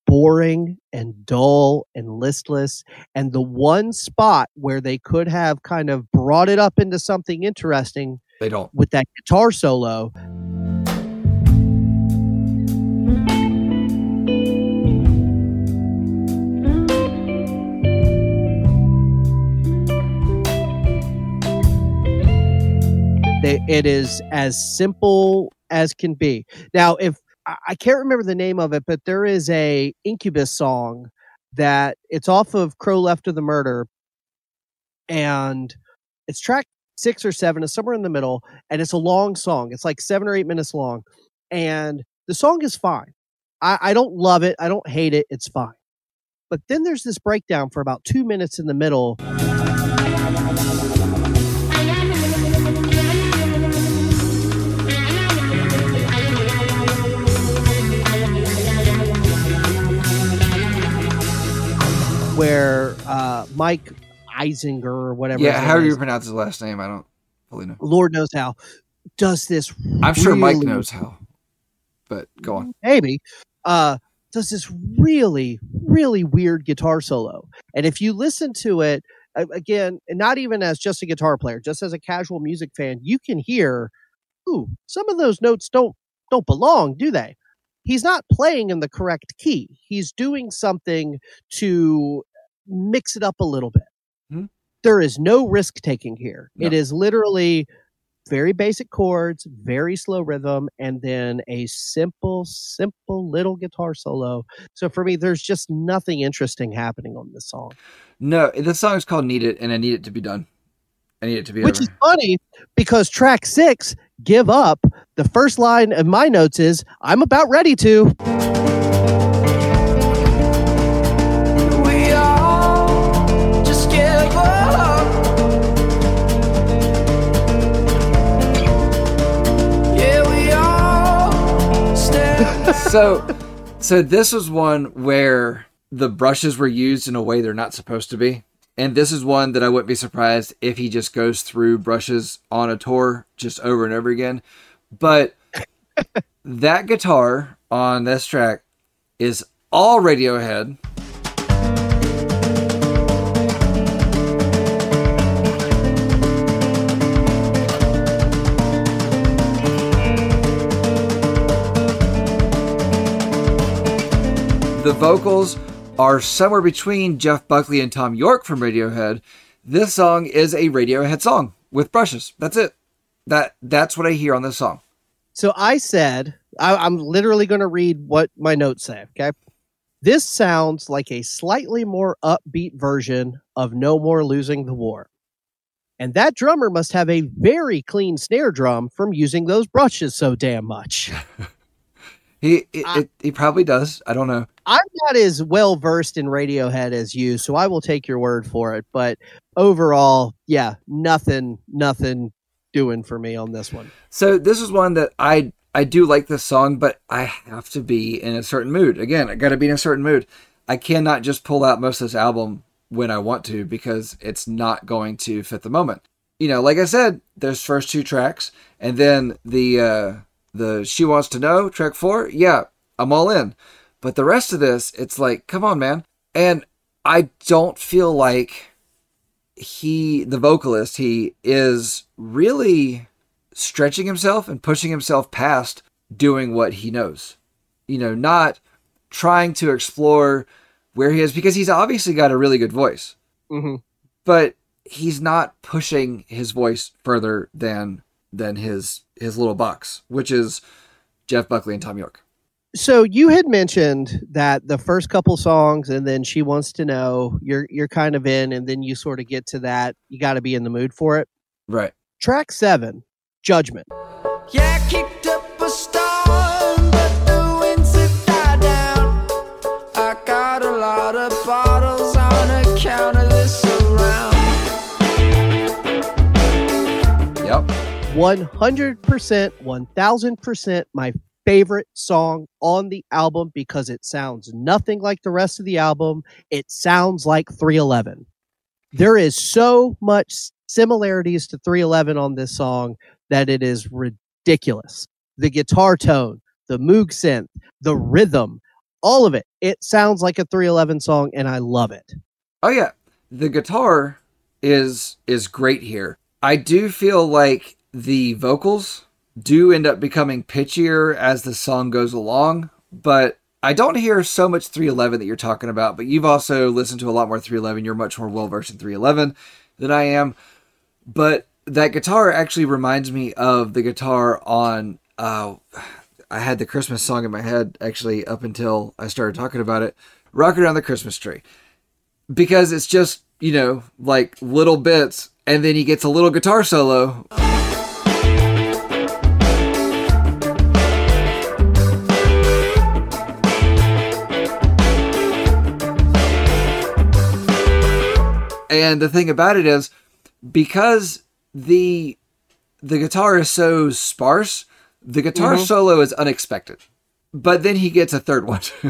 boring and dull and listless. And the one spot where they could have kind of brought it up into something interesting they don't with that guitar solo. They, it is as simple as can be. Now, if I can't remember the name of it, but there is a Incubus song that it's off of Crow Left of the Murder, and it's track six or seven, it's somewhere in the middle, and it's a long song. It's like seven or eight minutes long, and the song is fine. I, I don't love it. I don't hate it. It's fine. But then there's this breakdown for about two minutes in the middle. Where uh, Mike Einziger or whatever. Yeah, how do you pronounce his last name? I don't fully know. Lord knows how, does this. I'm sure Mike knows how. But go on. maybe uh does this really really weird guitar solo and if you listen to it again not even as just a guitar player just as a casual music fan you can hear ooh some of those notes don't don't belong do they he's not playing in the correct key he's doing something to mix it up a little bit Hmm. there is no risk taking here No. it is literally very basic chords, very slow rhythm, and then a simple, simple little guitar solo. So for me, there's just nothing interesting happening on this song, No, the song is called "Need It," and I need it to be done. I need it to be done. which over. is funny because track six, Give Up, the first line of my notes is, I'm about ready to. We all just give up. Yeah, we all stand. *laughs* so, so this was one where the brushes were used in a way they're not supposed to be, and this is one that I wouldn't be surprised if he just goes through brushes on a tour just over and over again. But *laughs* that guitar on this track is all Radiohead. The vocals are somewhere between Jeff Buckley and Thom Yorke from Radiohead. This song is a Radiohead song with brushes. That's it. That that's what I hear on this song. So I said, I, I'm literally going to read what my notes say. Okay. This sounds like a slightly more upbeat version of No More Losing the War. And that drummer must have a very clean snare drum from using those brushes so damn much. *laughs* He it, I- it, he probably does. I don't know. I'm not as well versed in Radiohead as you, so I will take your word for it. But overall, yeah, nothing, nothing doing for me on this one. So this is one that I I do like this song, but I have to be in a certain mood. Again, I got to be in a certain mood. I cannot just pull out most of this album when I want to because it's not going to fit the moment. You know, like I said, there's first two tracks, and then the uh, the she wants to know track four. Yeah, I'm all in. But the rest of this, it's like, come on, man. And I don't feel like he, the vocalist, he is really stretching himself and pushing himself past doing what he knows. You know, not trying to explore where he is because he's obviously got a really good voice, Mm-hmm. but he's not pushing his voice further than than his his little box, which is Jeff Buckley and Thom Yorke. So you had mentioned that the first couple songs, and then she wants to know you're you're kind of in, and then you sort of get to that. You got to be in the mood for it. Right. Track seven, Judgment. Yeah, I 100%, 1000% my favorite song on the album because it sounds nothing like the rest of the album. It sounds like 311. There is so much similarities to 311 on this song that it is ridiculous. The guitar tone, the Moog synth, the rhythm, all of it. It sounds like a 311 song and I love it. Oh yeah, the guitar is is great here. I do feel like the vocals do end up becoming pitchier as the song goes along, but I don't hear so much 311 that you're talking about, but you've also listened to a lot more 311. You're much more well versed in 311 than I am. But that guitar actually reminds me of the guitar on uh I had the Christmas song in my head actually up until I started talking about it. Rock Around the Christmas Tree because it's just you know, like little bits, and then he gets a little guitar solo. And the thing about it is, because the the guitar is so sparse, the guitar mm-hmm. solo is unexpected. But then he gets a third one. *laughs*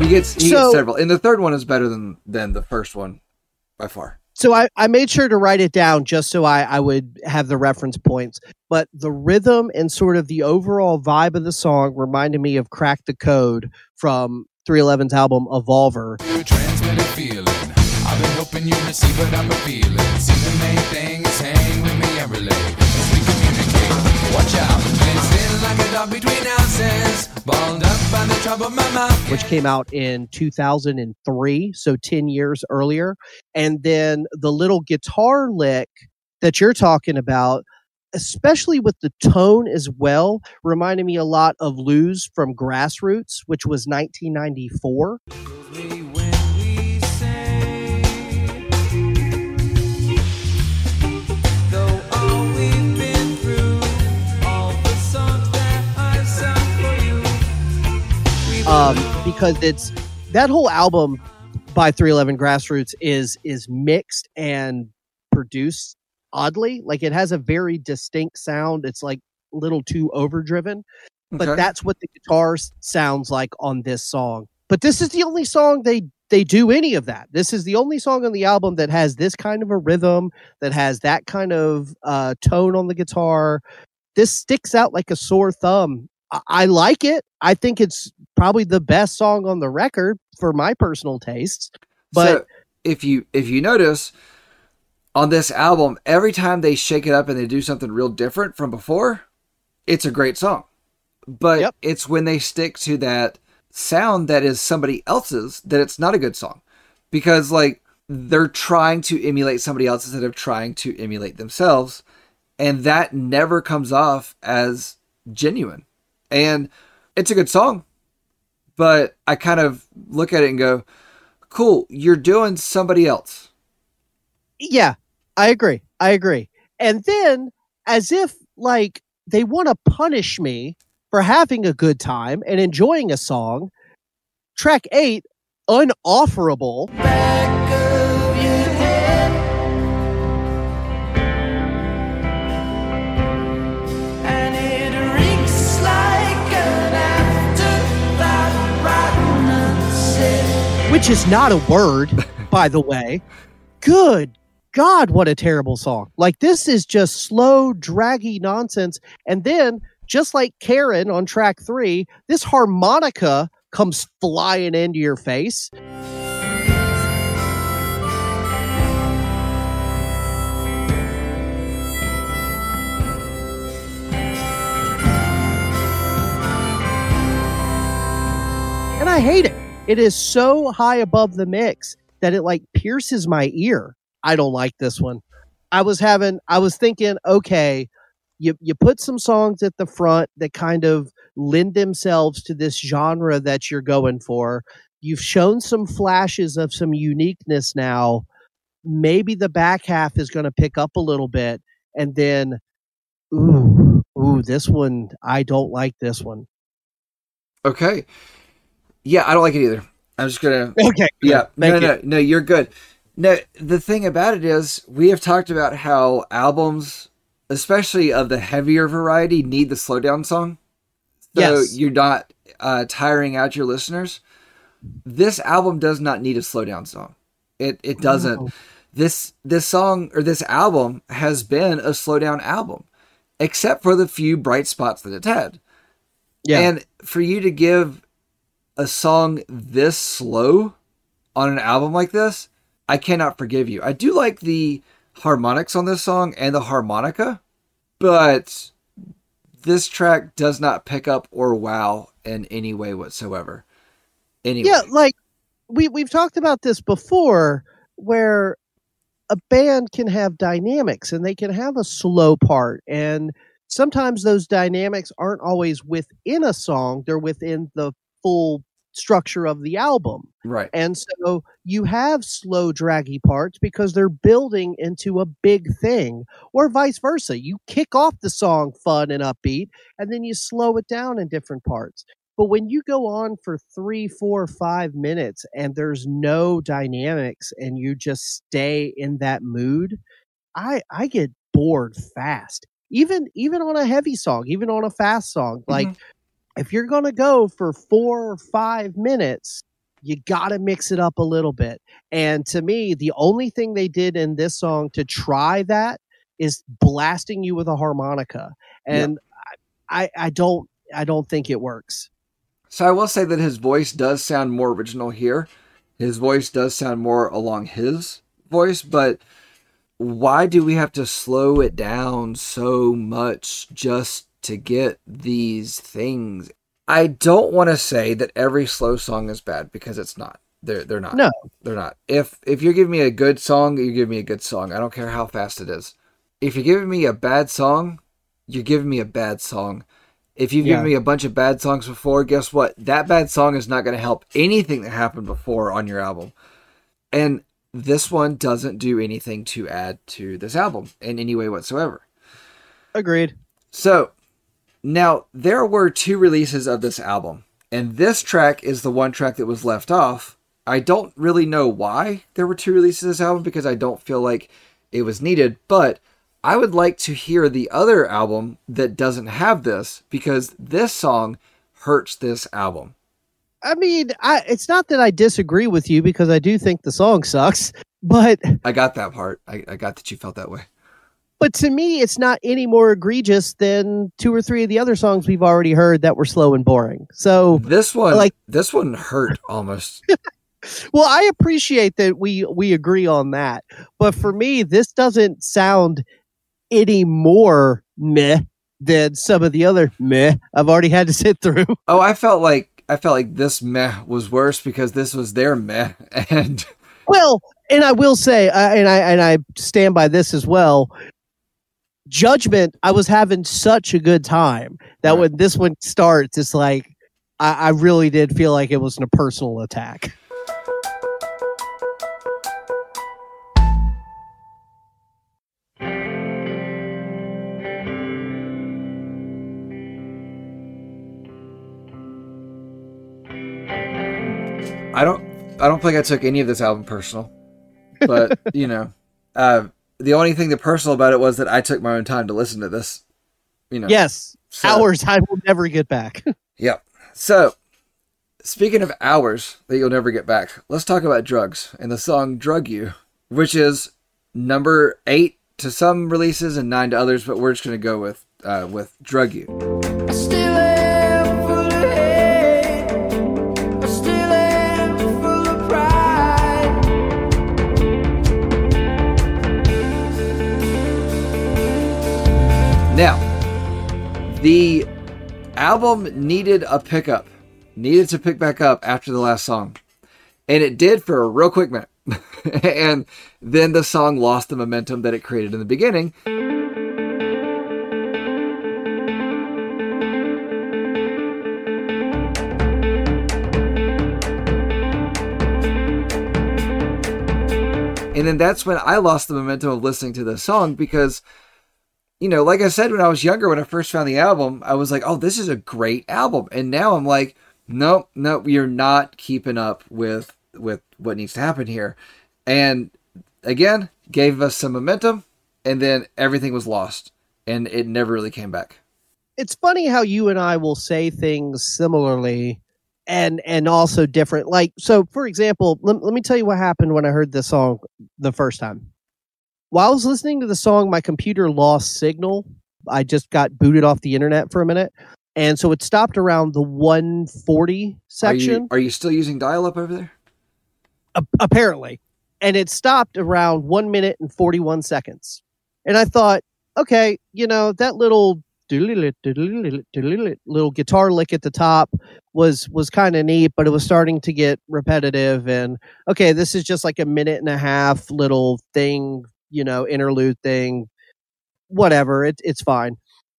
he gets he So- gets several. And the third one is better than than the first one by far. So I, I made sure to write it down just so I, I would have the reference points. But the rhythm and sort of the overall vibe of the song reminded me of Crack the Code from 311's album Evolver. You transmit a feeling. I've been hoping you receive what I'm feeling. See, the main thing is hang with me and relate. As we communicate, watch out. Been sitting like a dog between houses. Balled up by the trouble of my mouth. which came out in 2003, so 10 years earlier. And then the little guitar lick that you're talking about, especially with the tone as well, reminded me a lot of Lose from Grassroots, which was 1994. Um, because it's that whole album by 311 Grassroots is is mixed and produced oddly. Like it has a very distinct sound. It's like a little too overdriven. but Okay. that's what the guitar sounds like on this song. But this is the only song they they do any of that. This is the only song on the album that has this kind of a rhythm, that has that kind of uh, tone on the guitar. This sticks out like a sore thumb. I, like it. I think it's probably the best song on the record for my personal tastes. But so if you if you notice on this album, every time they shake it up and they do something real different from before, it's a great song. But Yep. it's when they stick to that sound that is somebody else's that it's not a good song. Because like they're trying to emulate somebody else instead of trying to emulate themselves. And that never comes off as genuine. And it's a good song. But I kind of look at it and go, cool, you're doing somebody else. Yeah, I agree. I agree. And then, as if like they want to punish me for having a good time and enjoying a song, track eight, unofferable, back which is not a word, *laughs* by the way. Good God, what a terrible song. Like, this is just slow, draggy nonsense. And then, just like Karen on track three, this harmonica comes flying into your face. and I hate it. It is so high above the mix that it like pierces my ear. I don't like this one. I was having, I was thinking, okay, you you put some songs at the front that kind of lend themselves to this genre that you're going for. You've shown some flashes of some uniqueness now. Maybe the back half is going to pick up a little bit, and then, ooh, ooh, this one I don't like. This one. Okay. Yeah, I don't like it either. I'm just gonna *laughs* Okay. Yeah, no, no, no, you're good. No, the thing about it is, we have talked about how albums, especially of the heavier variety, need the slowdown song. So Yes. you're not uh, tiring out your listeners. This album does not need a slowdown song. It it doesn't. No. This this song or this album has been a slowdown album, except for the few bright spots that it's had. Yeah. And for you to give a song this slow on an album like this, I cannot forgive you. I do like the harmonics on this song and the harmonica, but this track does not pick up or wow in any way whatsoever. Anyway, Yeah, like we we've talked about this before, where a band can have dynamics and they can have a slow part and sometimes those dynamics aren't always within a song they're within the full structure of the album Right. and so you have slow draggy parts because they're building into a big thing or vice versa you kick off the song fun and upbeat and then you slow it down in different parts but when you go on for three, four, five minutes and there's no dynamics and you just stay in that mood, I I get bored fast. Even even on a heavy song, even on a fast song. Like mm-hmm. If you're gonna go for four or five minutes, you gotta mix it up a little bit. And to me, the only thing they did in this song to try that is blasting you with a harmonica. And I, I don't I don't think it works. So I will say that his voice does sound more original here. His voice does sound more along his voice, but why do we have to slow it down so much just to get these things? I don't want to say that every slow song is bad because it's not. They're they're not. No. They're not. If if you're giving me a good song, you give me a good song. I don't care how fast it is. If you're giving me a bad song, you're giving me a bad song. If you've given me a bunch of bad songs before, guess what? That bad song is not going to help anything that happened before on your album. And this one doesn't do anything to add to this album in any way whatsoever. Agreed. So, now there were two releases of this album, and this track is the one track that was left off. I don't really know why there were two releases of this album because I don't feel like it was needed, but I would like to hear the other album that doesn't have this because this song hurts this album. I mean, I it's not that I disagree with you because I do think the song sucks, *laughs* but I got that part. I, I got that you felt that way. But to me it's not any more egregious than two or three of the other songs we've already heard that were slow and boring. So, This one, Like- this one hurt almost. *laughs* well, I appreciate that we we agree on that. But for me, this doesn't sound any more meh than some of the other meh I've already had to sit through. *laughs* Oh, I felt like I felt like this meh was worse because this was their meh, *laughs* and Well, and I will say, uh, and I and I stand by this as well. Judgment, I was having such a good time that Right. when this one starts, it's like I, I really did feel like it was a personal attack. I don't I don't think I took any of this album personal, but *laughs* you know, uh, the only thing that personal about it was that I took my own time to listen to this. You know, Yes, so- hours I will never get back. *laughs* Yep. So, speaking of hours that you'll never get back, let's talk about drugs and the song "Drug You," which is number eight to some releases and nine to others, but we're just gonna go with uh, with "Drug You." Album needed a pickup, needed to pick back up after the last song. And it did for a real quick minute. *laughs* and then the song lost the momentum that it created in the beginning. And then that's when I lost the momentum of listening to the song because you know, like I said when I was younger, when I first found the album, I was like, "Oh, this is a great album," and now I'm like, "Nope, nope, you're not keeping up with with what needs to happen here." And again, gave us some momentum, and then everything was lost, and it never really came back. it's funny how you and I will say things similarly and and also different. Like so for example, let, let me tell you what happened when I heard this song the first time. While I was listening to the song, my computer lost signal. I just got booted off the internet for a minute. And so it stopped around the 140 Are section you are you still using dial up over there? a- apparently. And it stopped around one minute and 41 seconds. And I thought, okay, you know, that little little guitar lick at the top was was kind of neat, but it was starting to get repetitive. And okay, this is just like a minute and a half little thing, you know, interlude thing. Whatever, it, it's fine.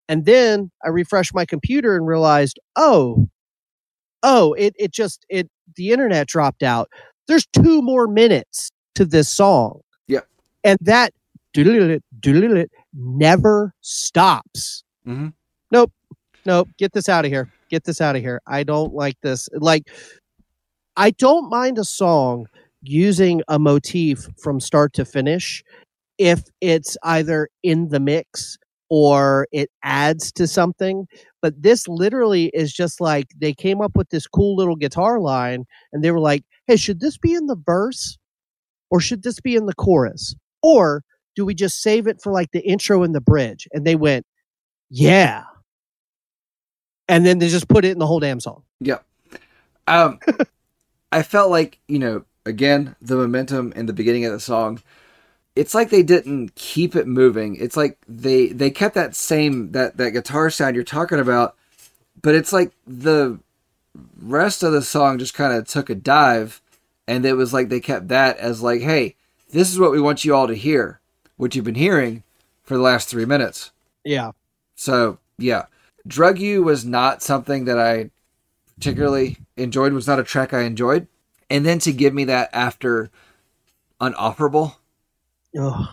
And then I refreshed my computer and realized, oh, oh, it it just it the internet dropped out. There's two more minutes to this song. Yep. And that never stops. Mhm. Nope. Nope. Get this out of here. Get this out of here. I don't like this. Like, I don't mind a song using a motif from start to finish if it's either in the mix or it adds to something. But this literally is just like they came up with this cool little guitar line and they were like, hey, should this be in the verse or should this be in the chorus? Or do we just save it for like the intro and the bridge? And they went, yeah. And then they just put it in the whole damn song. Yep. Um, *laughs* I felt like you know again the momentum in the beginning of the song. It's like they didn't keep it moving. It's like they they kept that same that that guitar sound you're talking about, but it's like the rest of the song just kind of took a dive, and it was like they kept that as like, hey, this is what we want you all to hear, what you've been hearing for the last three minutes. Yeah. So yeah, Drug You was not something that I particularly enjoyed. Was not a track I enjoyed. And then to give me that after Unofferable, Ugh.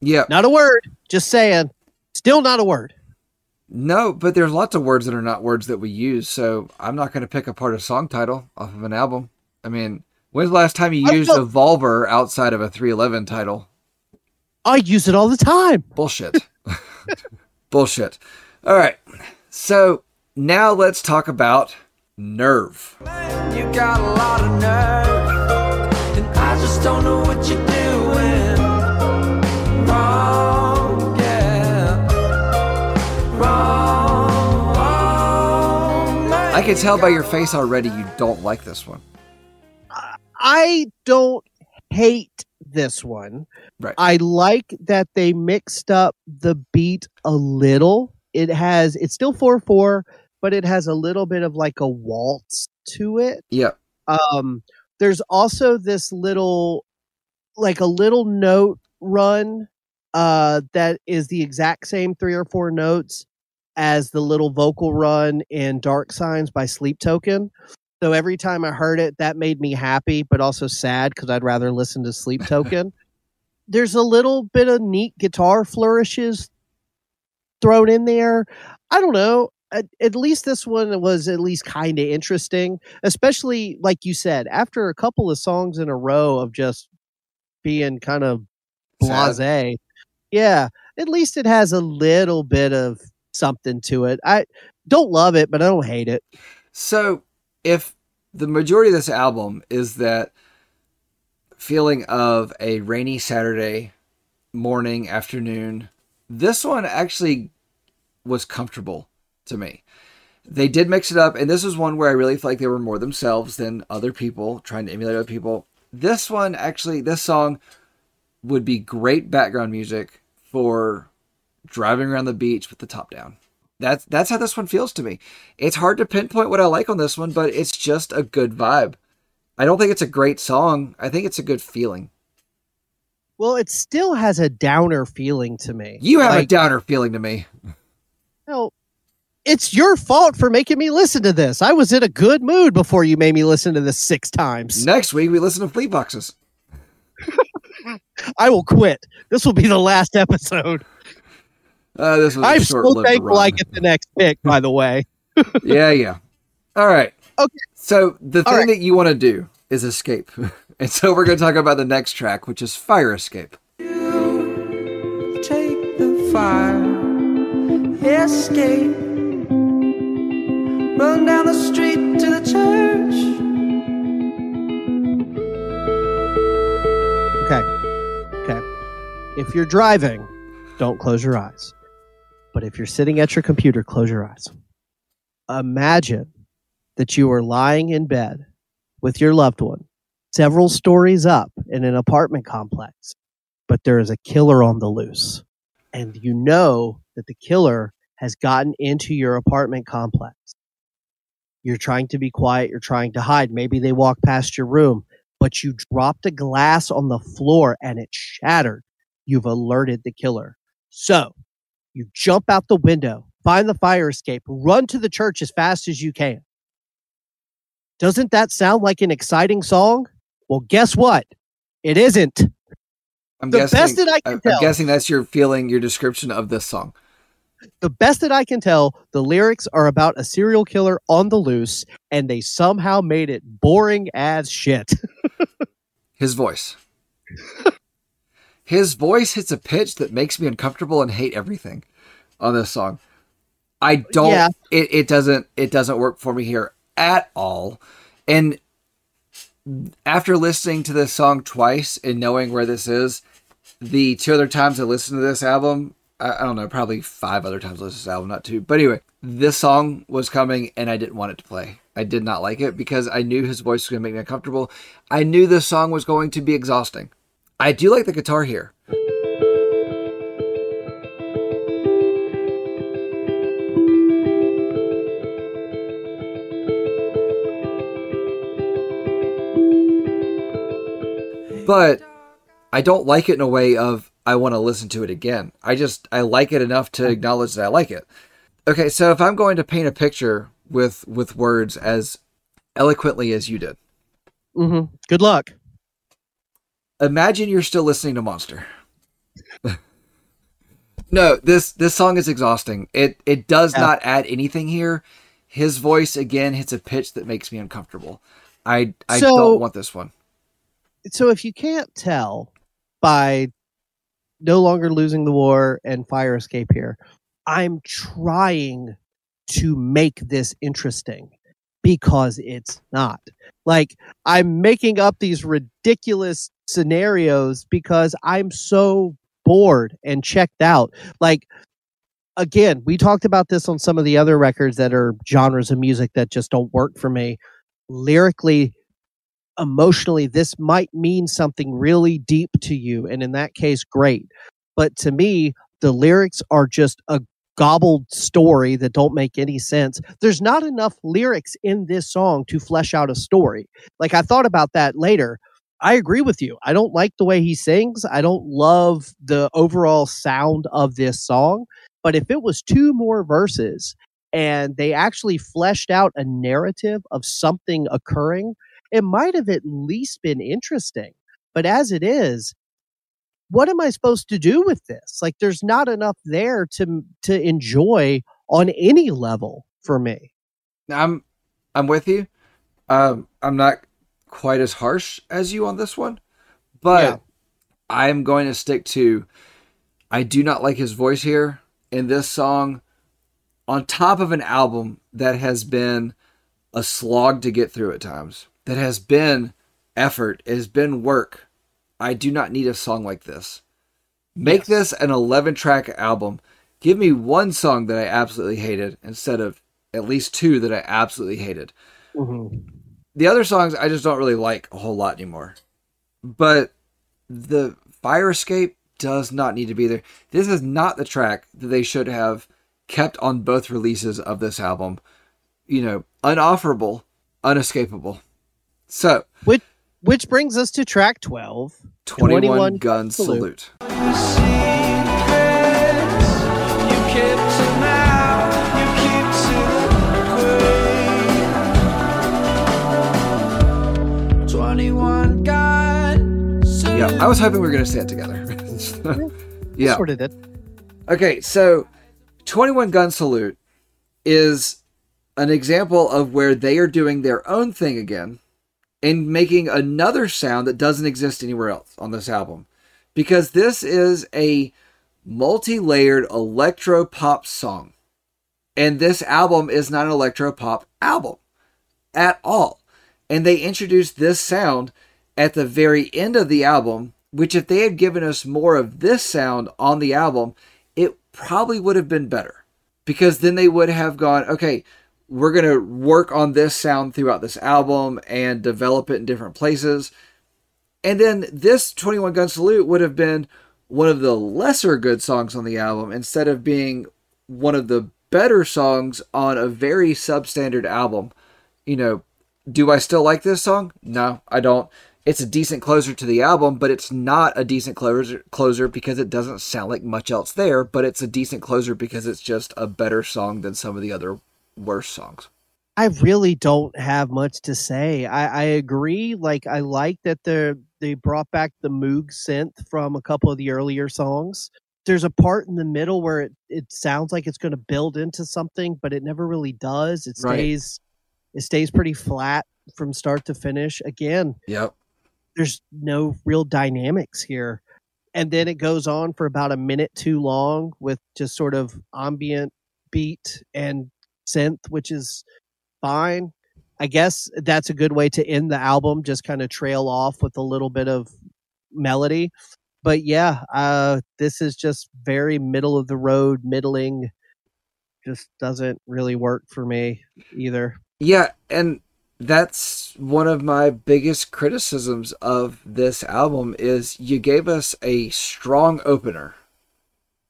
yeah, Not a word. Just saying. Still not a word. no, but there's lots of words that are not words that we use. So I'm not going to pick apart a song title off of an album. I mean, when's the last time you I used felt- Evolver outside of a 311 title? I use it all the time. Bullshit. *laughs* Bullshit. All right. So now let's talk about Nerve. You got a lot of nerve, and I just don't know what you're doing. I can tell by your face already you don't like this one. I don't hate this one. Right. I like that they mixed up the beat a little. It has it's still 4/4, but it has a little bit of like a waltz to it. Yeah. Um there's also this little like a little note run uh that is the exact same three or four notes as the little vocal run in Dark Signs by Sleep Token. So every time I heard it, that made me happy, but also sad because I'd rather listen to Sleep Token. *laughs* There's a little bit of neat guitar flourishes thrown in there. I don't know. At, at least this one was at least kind of interesting, especially like you said, after a couple of songs in a row of just being kind of Sad. blase. Yeah, at least it has a little bit of something to it. I don't love it, but I don't hate it. So, if the majority of this album is that feeling of a rainy Saturday morning, afternoon, this one actually was comfortable to me. They did mix it up, and this was one where I really felt like they were more themselves than other people, trying to emulate other people. This one, actually, this song would be great background music for driving around the beach with the top down. That's that's how this one feels to me. It's hard to pinpoint what I like on this one, but it's just a good vibe. I don't think it's a great song. I think it's a good feeling. Well, it still has a downer feeling to me. You have a downer feeling to me. no, it's your fault for making me listen to this. I was in a good mood before you made me listen to this six times. Next week we listen to Flea Boxes. *laughs* I will quit. This will be the last episode. Uh, this was a I'm short so lived thankful I get the next pick, by the way. *laughs* yeah, yeah. All right. Okay. So the thing right. that you want to do is escape, *laughs* and so we're going to talk about the next track, which is Fire Escape. Take the fire, escape, run down the street to the church. Okay. Okay. If you're driving, don't close your eyes. But if you're sitting at your computer, close your eyes. Imagine that you are lying in bed with your loved one, several stories up in an apartment complex, but there is a killer on the loose. And you know that the killer has gotten into your apartment complex. You're trying to be quiet, you're trying to hide. Maybe they walk past your room, but you dropped a glass on the floor and it shattered. You've alerted the killer. So you jump out the window, find the fire escape, run to the church as fast as you can. Doesn't that sound like an exciting song? Well, guess what? It isn't. I'm The guessing, best that I can I'm tell. guessing that's your feeling, your description of this song. The best that I can tell, the lyrics are about a serial killer on the loose, and they somehow made it boring as shit. *laughs* His voice. His voice hits a pitch that makes me uncomfortable and hate everything on this song. I don't Yeah. it, it doesn't it doesn't work for me here at all. And after listening to this song twice and knowing where this is, the two other times I listened to this album, I, I don't know, probably five other times I listened to this album, not two. But anyway, this song was coming and I didn't want it to play. I did not like it because I knew his voice was going to make me uncomfortable. I knew this song was going to be exhausting. I do like the guitar here. But I don't like it in a way of I want to listen to it again. I just I like it enough to acknowledge that I like it. Okay, so if I'm going to paint a picture with with words as eloquently as you did, hmm Good luck. Imagine you're still listening to Monster. *laughs* no, this this song is exhausting. It it does Yeah. not add anything here. His voice again hits a pitch that makes me uncomfortable. I I So- don't want this one. So if you can't tell by no longer losing the war and fire escape here, I'm trying to make this interesting because it's not. Like I'm making up these ridiculous scenarios because I'm so bored and checked out. Like again, we talked about this on some of the other records that are genres of music that just don't work for me. Lyrically, emotionally, this might mean something really deep to you. And in that case, great. But to me, the lyrics are just a gobbled story that don't make any sense. There's not enough lyrics in this song to flesh out a story. Like I thought about that later. I agree with you. I don't like the way he sings. I don't love the overall sound of this song. But if it was two more verses and they actually fleshed out a narrative of something occurring, it might have at least been interesting. But as it is, what am I supposed to do with this? Like, there's not enough there to to enjoy on any level for me. I'm I'm with you. Um, I'm not quite as harsh as you on this one, but Yeah. I'm going to stick to. I do not like his voice here in this song. On top of an album that has been a slog to get through at times, that has been effort, it has been work. I do not need a song like this. Make this an 11 track album. Give me one song that I absolutely hated instead of at least two that I absolutely hated. Mm-hmm. The other songs I just don't really like a whole lot anymore. But the fire escape does not need to be there. This is not the track that they should have kept on both releases of this album. You know, unofferable, unescapable. So, Which which brings us to track twelve. 21, 21 gun salute. salute. You kept him out, you kept him away. 21 gun Yeah, I was hoping we were going to say it together. *laughs* yeah. Sort of did. Okay, so 21 Gun Salute is an example of where they are doing their own thing again and making another sound that doesn't exist anywhere else on this album. Because this is a multi layered electro pop song. And this album is not an electro pop album at all. And they introduced this sound at the very end of the album, which, if they had given us more of this sound on the album, it probably would have been better. Because then they would have gone, okay, we're going to work on this sound throughout this album and develop it in different places. And then this 21 Gun Salute would have been one of the lesser good songs on the album instead of being one of the better songs on a very substandard album. You know, do I still like this song? No, I don't. It's a decent closer to the album, but it's not a decent closer closer because it doesn't sound like much else there, but it's a decent closer because it's just a better song than some of the other worse songs. I really don't have much to say. I, I agree. Like I like that they they brought back the Moog synth from a couple of the earlier songs. There's a part in the middle where it, it sounds like it's going to build into something, but it never really does. It Right. stays it stays pretty flat from start to finish. Again, Yep. there's no real dynamics here. And then it goes on for about a minute too long with just sort of ambient beat and synth, which is fine. I guess that's a good way to end the album, just kind of trail off with a little bit of melody. But yeah, uh, this is just very middle of the road, middling. Just doesn't really work for me either. Yeah, and that's one of my biggest criticisms of this album is you gave us a strong opener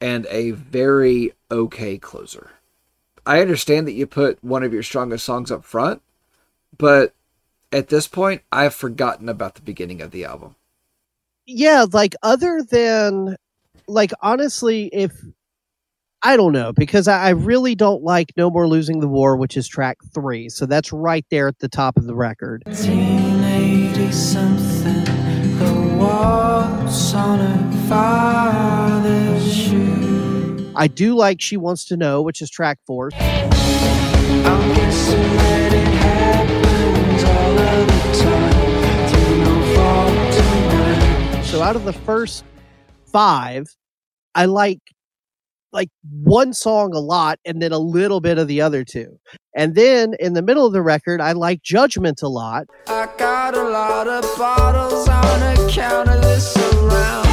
and a very okay closer. I understand that you put one of your strongest songs up front, but at this point I've forgotten about the beginning of the album. yeah like other than like honestly if i don't know because I, I really don't like no more losing the war which is track three so that's right there at the top of the record 1980 something, the waltz on her father's shoe. I do like she wants to know which is track four. So out of the first five i like like one song a lot and then a little bit of the other two. And then in the middle of the record i like judgment a lot. I got a lot of bottles on account of this around.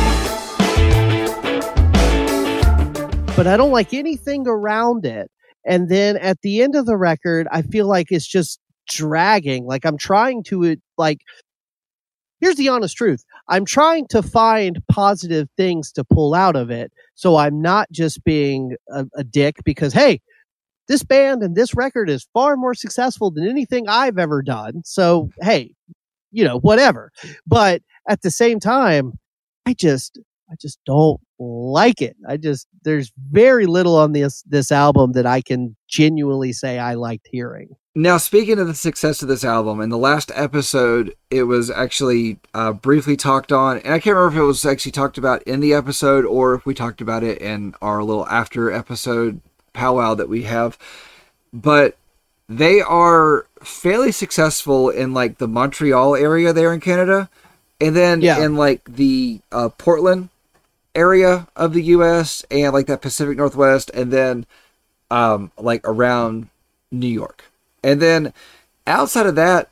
But I don't like anything around it. And then at the end of the record, I feel like it's just dragging. Like I'm trying to like. Here's the honest truth. I'm trying to find positive things to pull out of it, so I'm not just being a, a dick because hey, this band and this record is far more successful than anything I've ever done. So hey, you know whatever. But at the same time, I just I just don't like it. I just there's very little on this this album that I can genuinely say I liked hearing. Now, speaking of the success of this album, in the last episode, it was actually uh, briefly talked on, and I can't remember if it was actually talked about in the episode or if we talked about it in our little after episode powwow that we have. But they are fairly successful in like the Montreal area there in Canada, and then Yeah. in like the uh, Portland area of the U.S. and like that Pacific Northwest, and then um, like around New York. And then outside of that,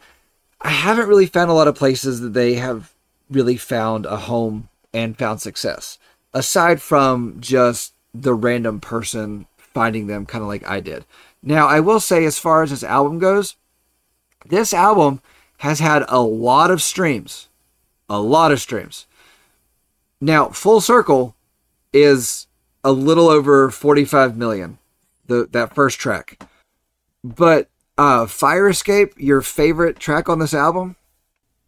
I haven't really found a lot of places that they have really found a home and found success. Aside from just the random person finding them kind of like I did. Now, I will say as far as this album goes, this album has had a lot of streams. A lot of streams. Now, Full Circle is a little over 45 million. The that first track. But uh Fire Escape, your favorite track on this album,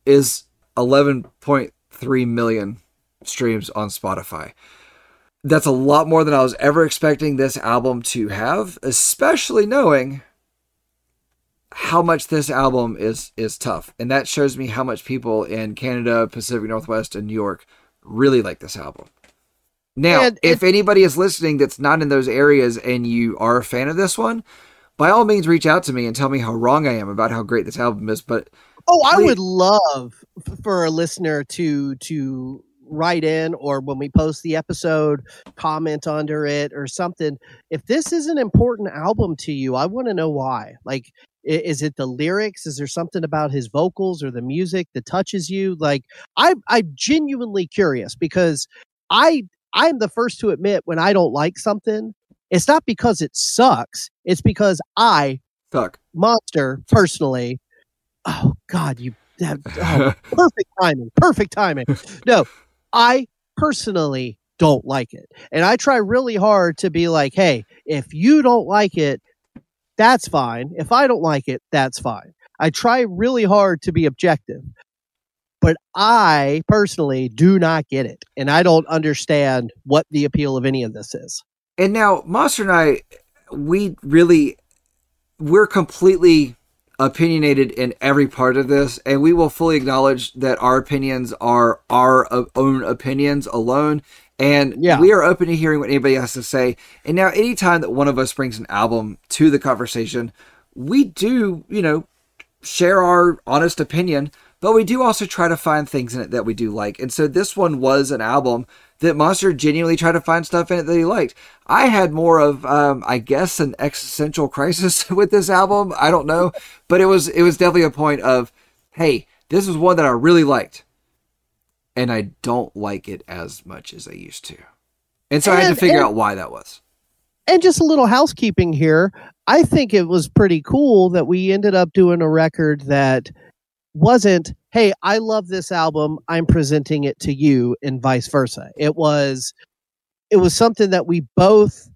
is 11.3 million streams on Spotify. That's a lot more than I was ever expecting this album to have, especially knowing how much this album is is tough. And that shows me how much people in Canada, Pacific Northwest, and New York really like this album. Now, And if anybody is listening that's not in those areas and you are a fan of this one, by all means reach out to me and tell me how wrong I am about how great this album is. But Oh, I Please. would love for a listener to to write in or when we post the episode comment under it or something if this is an important album to you i want to know why like is it the lyrics is there something about his vocals or the music that touches you like i i'm genuinely curious because i i'm the first to admit when i don't like something it's not because it sucks it's because i fuck. monster personally oh god you that, oh, *laughs* perfect timing perfect timing no i personally don't like it. And I try really hard to be like, hey, if you don't like it, that's fine. If I don't like it, that's fine. I try really hard to be objective. But I personally do not get it. And I don't understand what the appeal of any of this is. And now, Monster and I, we really, we're completely opinionated in every part of this, and we will fully acknowledge that our opinions are our own opinions alone. And Yeah. we are open to hearing what anybody has to say. And now, anytime that one of us brings an album to the conversation, we do, you know, share our honest opinion, but we do also try to find things in it that we do like. And so this one was an album that Monster genuinely tried to find stuff in it that he liked. I had more of, um, I guess, an existential crisis *laughs* with this album. I don't know, but it was it was definitely a point of, hey, this is one that I really liked, and I don't like it as much as I used to. And so I had to figure and- out why that was. And just a little housekeeping here. I think it was pretty cool that we ended up doing a record that wasn't, hey, I love this album, I'm presenting it to you, and vice versa. It was it was something that we both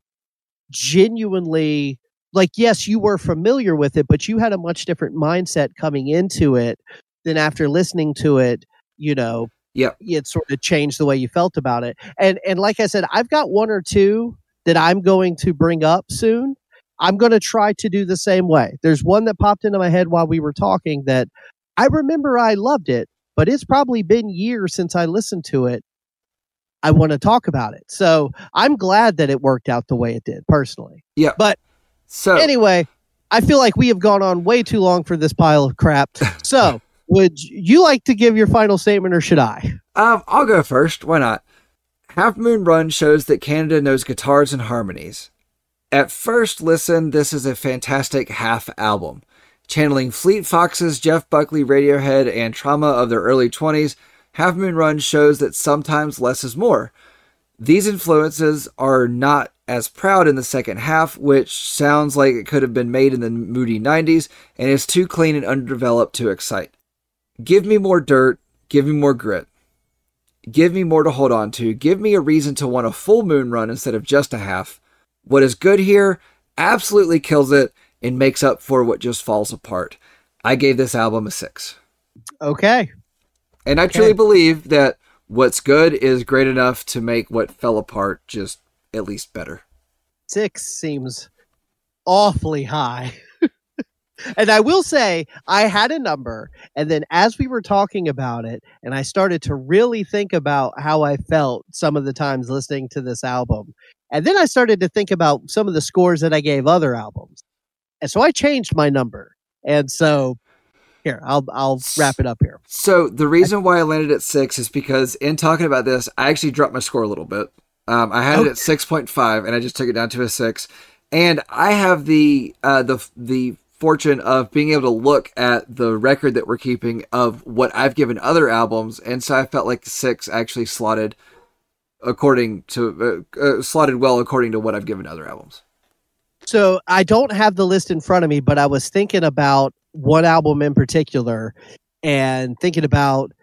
genuinely like yes you were familiar with it but you had a much different mindset coming into it than after listening to it you know Yep. it sort of changed the way you felt about it. And and like i said i've got one or two that i'm going to bring up soon. I'm going to try to do the same way. There's one that popped into my head while we were talking that i remember i loved it but it's probably been years since i listened to it. I want to talk about it. So i'm glad that it worked out the way it did personally. Yeah. But So anyway, I feel like we have gone on way too long for this pile of crap. *laughs* So, would you like to give your final statement or should I? Um, I'll go first. Why not? Half Moon Run shows that Canada knows guitars and harmonies. At first listen, this is a fantastic half album. Channeling Fleet Foxes, Jeff Buckley, Radiohead, and trauma of their early 20s, Half Moon Run shows that sometimes less is more. These influences are not as proud in the second half, which sounds like it could have been made in the moody 90s and is too clean and underdeveloped to excite. Give me more dirt, give me more grit. Give me more to hold on to. Give me a reason to want a full moon run instead of just a half. What is good here absolutely kills it and makes up for what just falls apart. I gave this album a six. Okay. And I truly believe that what's good is great enough to make what fell apart just at least better. Six seems awfully high. *laughs* and I will say, I had a number. And then as we were talking about it, and I started to really think about how I felt some of the times listening to this album. And then I started to think about some of the scores that I gave other albums. And so I changed my number. And so here, I'll I'll wrap it up here. So the reason why I landed at six is because in talking about this, I actually dropped my score a little bit. Um, I had it at six point five, and I just took it down to a six. And I have the uh, the the fortune of being able to look at the record that we're keeping of what I've given other albums, and so I felt like six actually slotted according to uh, uh, slotted well according to what I've given other albums. So I don't have the list in front of me, but I was thinking about one album in particular and thinking about,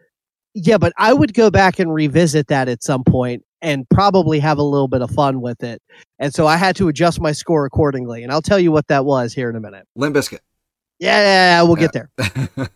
yeah, but I would go back and revisit that at some point and probably have a little bit of fun with it. And so I had to adjust my score accordingly. And I'll tell you what that was here in a minute. Limp Bizkit. Yeah, yeah, yeah, we'll get there. *laughs*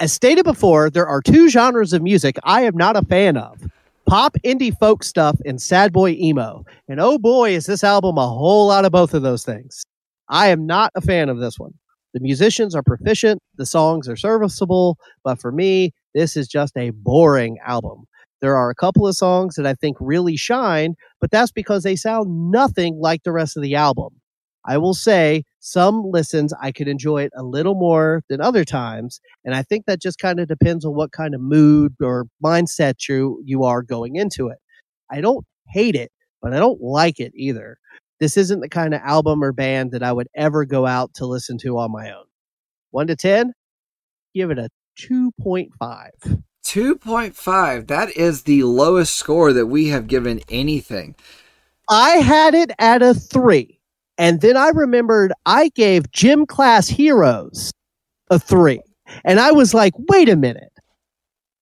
As stated before, there are two genres of music I am not a fan of pop indie folk stuff and sad boy emo. And oh boy, is this album a whole lot of both of those things. I am not a fan of this one. The musicians are proficient, the songs are serviceable, but for me, this is just a boring album. There are a couple of songs that I think really shine, but that's because they sound nothing like the rest of the album. I will say some listens I could enjoy it a little more than other times, and I think that just kind of depends on what kind of mood or mindset you you are going into it. I don't hate it, but I don't like it either. This isn't the kind of album or band that I would ever go out to listen to on my own. 1 to 10, give it a 2.5. 2.5. That is the lowest score that we have given anything. I had it at a 3. And then I remembered I gave Gym Class Heroes a 3. And I was like, "Wait a minute.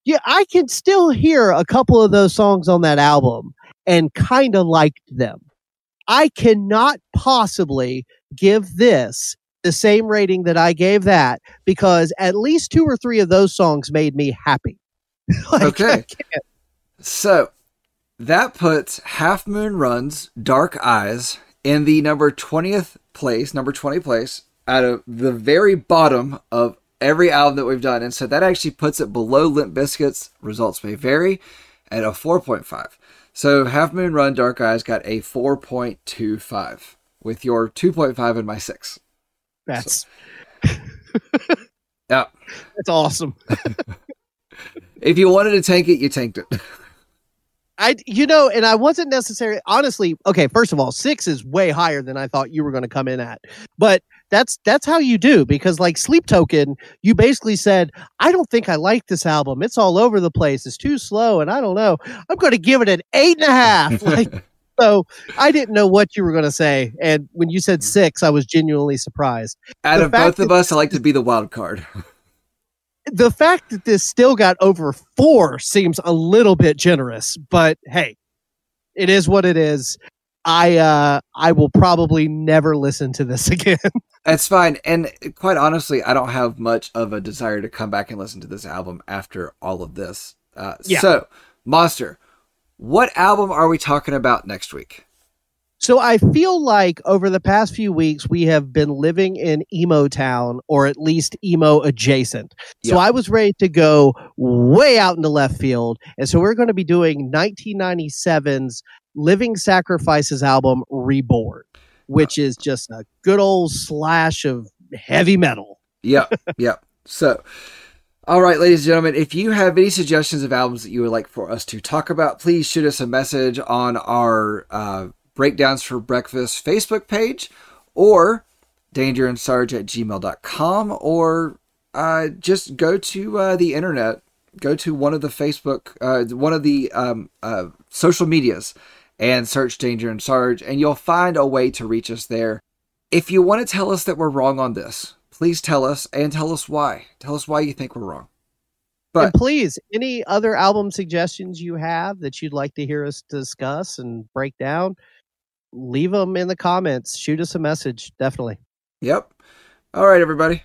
Yeah, I can still hear a couple of those songs on that album and kind of liked them. I cannot possibly give this the same rating that I gave that because at least two or three of those songs made me happy. *laughs* Like, Okay. So that puts Half Moon Runs Dark Eyes in the number 20th place, number 20 place, out of the very bottom of every album that we've done. And so that actually puts it below Limp Bizkit's Results May Vary at a 4.5. So Half Moon Run Dark Eyes got a 4.25 with your 2.5 and my 6. That's *laughs* Yeah. that's awesome. *laughs* If you wanted to tank it, you tanked it. *laughs* I you know, and I wasn't necessarily honestly okay. First of all, six is way higher than I thought you were going to come in at, but that's that's how you do because like Sleep Token, you basically said, I don't think I like this album. It's all over the place. It's too slow, and I don't know. I'm going to give it an eight and a half. *laughs* Like so, I didn't know what you were going to say, and when you said six, I was genuinely surprised. Out The of both of us, I like to be the wild card. *laughs* The fact that this still got over four seems a little bit generous, but hey, it is what it is. I uh I will probably never listen to this *laughs* again. That's fine. And quite honestly, I don't have much of a desire to come back and listen to this album after all of this. Uh, Yeah. So, Monster, what album are we talking about next week? So I feel like over the past few weeks we have been living in emo town or at least emo adjacent. So I was ready to go way out into left field. And so we're going to be doing 1997's Living Sacrifices album Reborn, which is just a good old slash of heavy metal. Yep, yep. So, all right, ladies and gentlemen, if you have any suggestions of albums that you would like for us to talk about, please shoot us a message on our uh, Breakdowns for Breakfast Facebook page or dangerandsarge at gmail.com or uh, just go to uh, the internet, go to one of the Facebook, uh, one of the um, uh, social medias and search Danger and Sarge, and you'll find a way to reach us there. If you want to tell us that we're wrong on this, please tell us and tell us why. Tell us why you think we're wrong. But- and please, any other album suggestions you have that you'd like to hear us discuss and break down, leave them in the comments. Shoot us a message. Definitely. Yep. All right, everybody.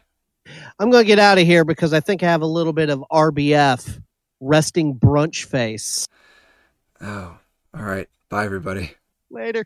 I'm going to get out of here because I think I have a little bit of RBF resting brunch face. Oh, all right. Bye, everybody. Later.